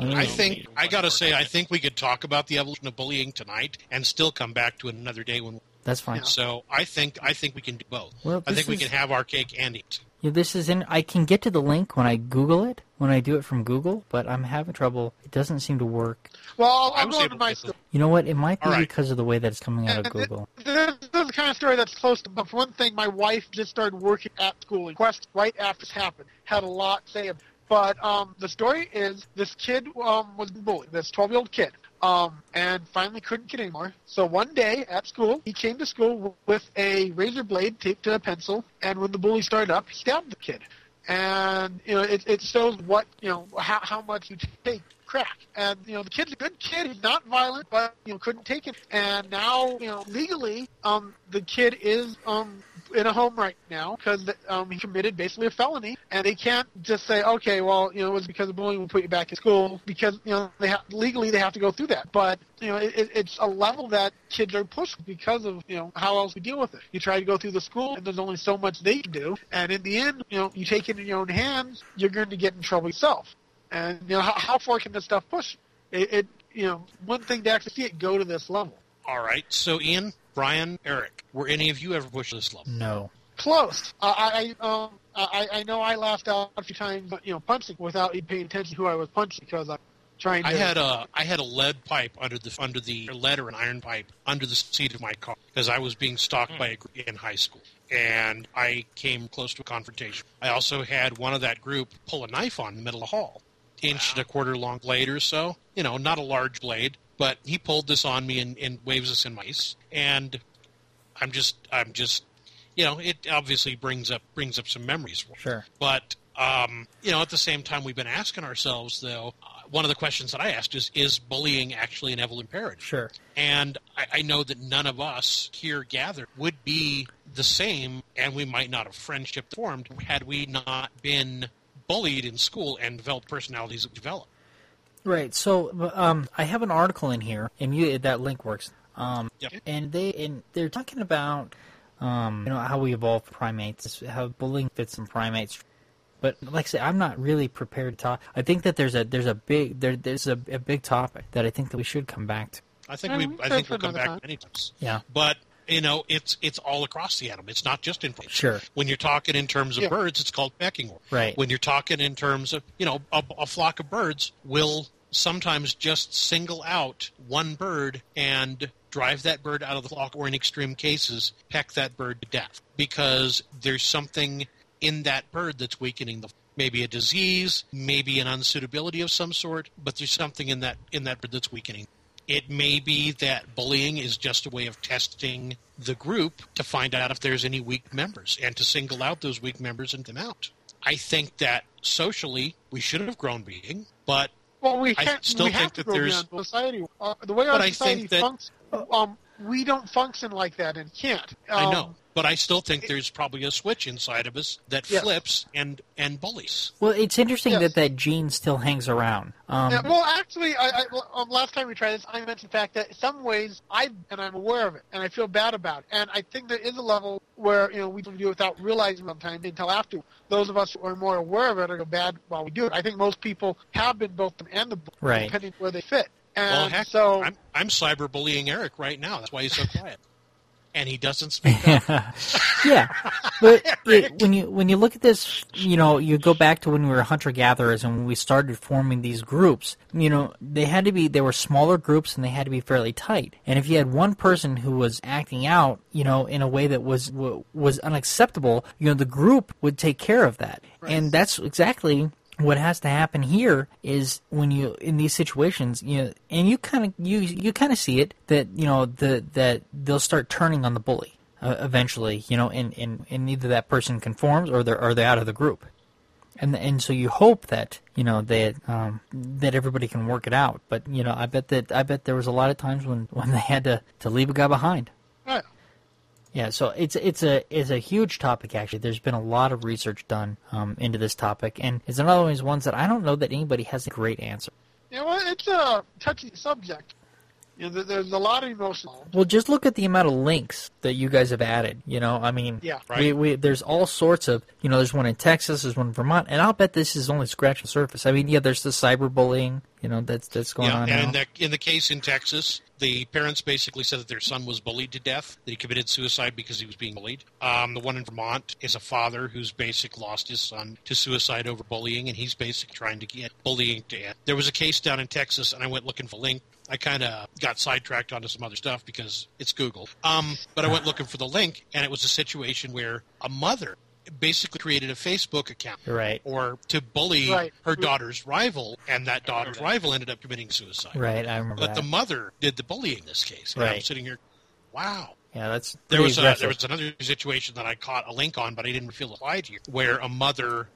C: I think I gotta say I think we could talk about the evolution of bullying tonight and still come back to it another day when.
A: That's fine.
C: So I think I think we can do both.
A: Well,
C: I
A: this
C: think we
A: is-
C: can have our cake and eat.
A: Yeah, this is in. I can get to the link when I Google it, when I do it from Google, but I'm having trouble. It doesn't seem to work.
D: Well, I'm
C: I
D: I'll
C: was
D: go
C: able
D: into
C: to
D: my
C: get the-
D: story.
A: You know what? It might be
C: All right.
A: because of the way that it's coming out of
D: And thi-
A: Google.
D: This, this is the kind of story that's close to. But for one thing, my wife just started working at school in Quest right after this happened. Had a lot to say. about it. But um, the story is this kid um, was bullied. This 12 year old kid. Um, and finally couldn't get anymore. So one day at school, he came to school with a razor blade taped to a pencil, and when the bully started up, he stabbed the kid. And you know, it, it shows what you know how, how much you take crack. And you know, the kid's a good kid. He's not violent, but you know, couldn't take it. And now, you know, legally, um, the kid is um in a home right now because um he committed basically a felony, and they can't just say, okay, well, you know, it was because of bullying. We'll put you back in school because you know they ha- legally they have to go through that. But you know, it- it's a level that kids are pushed because of you know how else we deal with it. You try to go through the school, and there's only so much they can do, and in the end, you know, you take it in your own hands, you're going to get in trouble yourself. And you know, how, how far can this stuff push? It, it, you know, one thing to actually see it go to this level.
C: All right. So Ian, Brian, Eric, were any of you ever pushed this level?
A: No.
D: Close. I, I, um, I, I know I laughed out a few times, but you know, punching without even paying attention to who I was punching because I'm trying to.
C: I had a I had a lead pipe under the under the lead or an iron pipe under the seat of my car because I was being stalked by a group in high school and I came close to a confrontation. I also had one of that group pull a knife on in the middle of the hall, inch and a quarter long blade or so. You know, not a large blade, but he pulled this on me and, and waves us in my face, and I'm just I'm just you know it obviously brings up brings up some memories for.
A: Sure.
C: But um, you know, at the same time, we've been asking ourselves, though. Uh, one of the questions that I asked is: Is bullying actually an evil imperative?
A: Sure.
C: And I, I know that none of us here gathered would be the same, and we might not have friendship formed had we not been bullied in school and developed personalities that we developed.
A: Right. So, um, I have an article in here, and you that link works. Um,
C: Yep.
A: and they and they're talking about, um, you know, how we evolved primates, how bullying fits in primates. But like I say, I'm not really prepared to talk. I think that there's a there's a big there there's a, a big topic that I think that we should come back to.
C: I think
D: Yeah,
C: we,
D: we
C: I think we'll come back
D: time.
C: many times.
A: Yeah.
C: But you know, it's it's all across the atom. It's not just in birds.
A: Sure.
C: When you're talking in terms of
D: Yeah.
C: birds, it's called pecking order.
A: Right.
C: When you're talking in terms of you know, a, a flock of birds will sometimes just single out one bird and drive that bird out of the flock, or in extreme cases, peck that bird to death because there's something in that bird that's weakening the maybe a disease, maybe an unsuitability of some sort, but there's something in that in that bird that's weakening. It may be that bullying is just a way of testing the group to find out if there's any weak members and to single out those weak members and them out. I think that socially we should have grown being, but
D: Well, we
C: I still
D: we
C: think that there's-
D: society. Uh, the way our society
C: think that-
D: functions, um, we don't function like that and can't. Um,
C: I know. But I still think there's probably a switch inside of us that
D: Yes.
C: flips and and bullies.
A: Well, it's interesting
D: Yes.
A: that that gene still hangs around. Um,
D: Yeah, well, actually, I, I, um, last time we tried this, I mentioned the fact that in some ways I and I'm aware of it, and I feel bad about it. And I think there is a level where you know we do it without realizing sometimes until after. Those of us who are more aware of it are bad while we do it. I think most people have been both them and the both,
A: Right.
D: depending where they fit. And
C: Well, heck,
D: so
C: I'm I'm cyberbullying Eric right now. That's why he's so quiet. And he doesn't speak up.
A: yeah, but it, when you when you look at this, you know, you go back to when we were hunter gatherers and when we started forming these groups. You know, they had to be they were smaller groups and they had to be fairly tight. And if you had one person who was acting out, you know, in a way that was w- was unacceptable, you know, the group would take care of that. And that's exactly what has to happen here is when you in these situations you know and you kind of you you kind of see it that you know the that they'll start turning on the bully uh, eventually you know and, and and either that person conforms or they're or they're out of the group and and so you hope that you know that um, that everybody can work it out. But you know, I bet that I bet there was a lot of times when when they had to to leave a guy behind. Yeah, so it's it's a it's a huge topic actually. There's been a lot of research done um, into this topic, and it's another one of those ones that I don't know that anybody has a great answer.
D: Yeah, well, it's a touchy subject. You know, there's a lot of emotion.
A: Well, just look at the amount of links that you guys have added. You know, I mean,
D: Yeah.
C: Right.
A: we, there's all sorts of, you know, there's one in Texas, there's one in Vermont, and I'll bet this is only scratching the surface. I mean, yeah, there's the cyberbullying, you know, that's that's going
C: yeah,
A: on
C: and in the, in the case in Texas, the parents basically said that their son was bullied to death, that he committed suicide because he was being bullied. Um, the one in Vermont is a father who's basically lost his son to suicide over bullying, and he's basically trying to get bullying to end. There was a case down in Texas, and I went looking for link. I kind of got sidetracked onto some other stuff because it's Google. Um, but I went looking for the link, and it was a situation where a mother basically created a Facebook account
A: Right.
C: or to bully
D: Right.
C: her daughter's rival, and that daughter's rival ended up committing suicide.
A: Right, I remember
C: But
A: that.
C: the mother did the bullying in this case. And I'm sitting here, wow.
A: yeah, that's
C: There
A: pretty
C: was a, there was another situation that I caught a link on, but I didn't feel applied here, where a mother,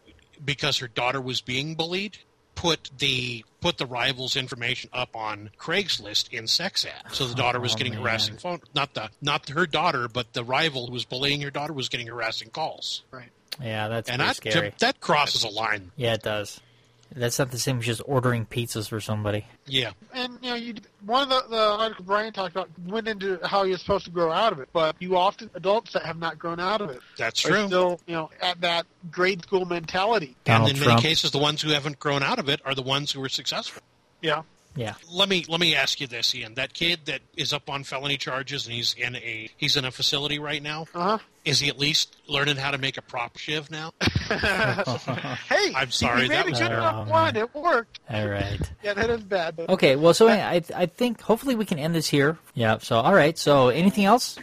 C: because her daughter was being bullied, put the put the rival's information up on Craigslist in sex ad. So the daughter was
A: Oh,
C: getting
A: man.
C: harassing phone not the not her daughter, but the rival who was bullying her daughter was getting harassing calls.
D: Right.
A: yeah, that's
C: and that
A: scary.
C: that crosses a line.
A: Yeah, it does. That's not the same as just ordering pizzas for somebody.
C: Yeah.
D: And you know, you one of the, the articles Brian talked about went into how you're supposed to grow out of it, but you often adults that have not grown out of it
C: That's
D: are
C: true.
D: still you know at that grade school mentality.
A: Donald
C: and in
A: Trump.
C: many cases, the ones who haven't grown out of it are the ones who are successful.
D: Yeah.
A: Yeah.
C: Let me let me ask you this, Ian. That kid that is up on felony charges and he's in a he's in a facility right now.
D: Uh-huh.
C: Is he at least learning how to make a prop shiv now?
D: hey,
C: I'm sorry,
D: he made
C: that
D: a
C: was-
D: good
A: Oh,
D: enough one.
A: man.
D: It worked.
A: All right.
D: Yeah, that is bad. But
A: Okay, well, so I, I think hopefully we can end this here. Yeah. So, all right. So, anything else?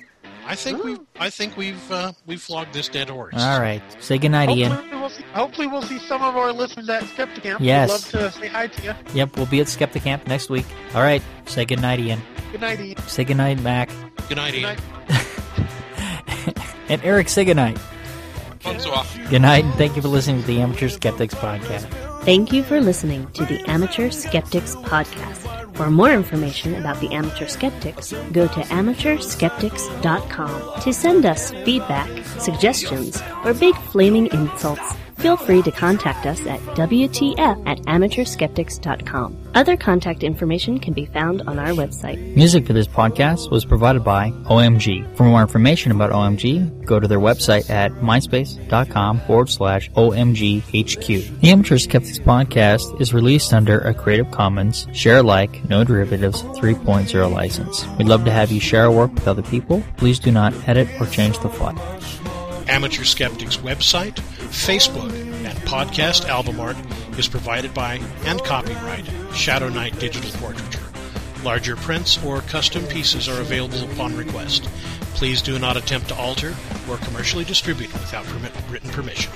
C: I think we I think we've uh, we've flogged this dead horse.
A: All right. Say goodnight, Ian.
D: hopefully we'll, see, hopefully we'll see some of our listeners at Skeptic Camp.
A: Yes.
D: We'd love to say hi to you.
A: Yep, we'll be at Skeptic Camp next week. All right. Say goodnight, Ian.
D: Good night, Ian.
A: Say goodnight, Mac.
C: Good night, Ian.
A: And Eric, say goodnight.
B: Bonsoir.
A: Good night, and thank you for listening to the Amateur Skeptics Podcast.
E: Thank you for listening to the Amateur Skeptics Podcast. For more information about the Amateur Skeptics, go to amateurskeptics.com. To send us feedback, suggestions, or big flaming insults, feel free to contact us at WTF at amateurskeptics.com. Other contact information can be found on our website.
A: Music for this podcast was provided by OMG. For more information about OMG, go to their website at myspace.com forward slash OMGHQ. The Amateur Skeptics Podcast is released under a Creative Commons, share alike, no derivatives 3.0 license. We'd love to have you share our work with other people. Please do not edit or change the file.
C: Amateur Skeptics website, Facebook, and podcast album art is provided by and copyright Shadow Knight Digital Portraiture. Larger prints or custom pieces are available upon request. Please do not attempt to alter or commercially distribute without written permission.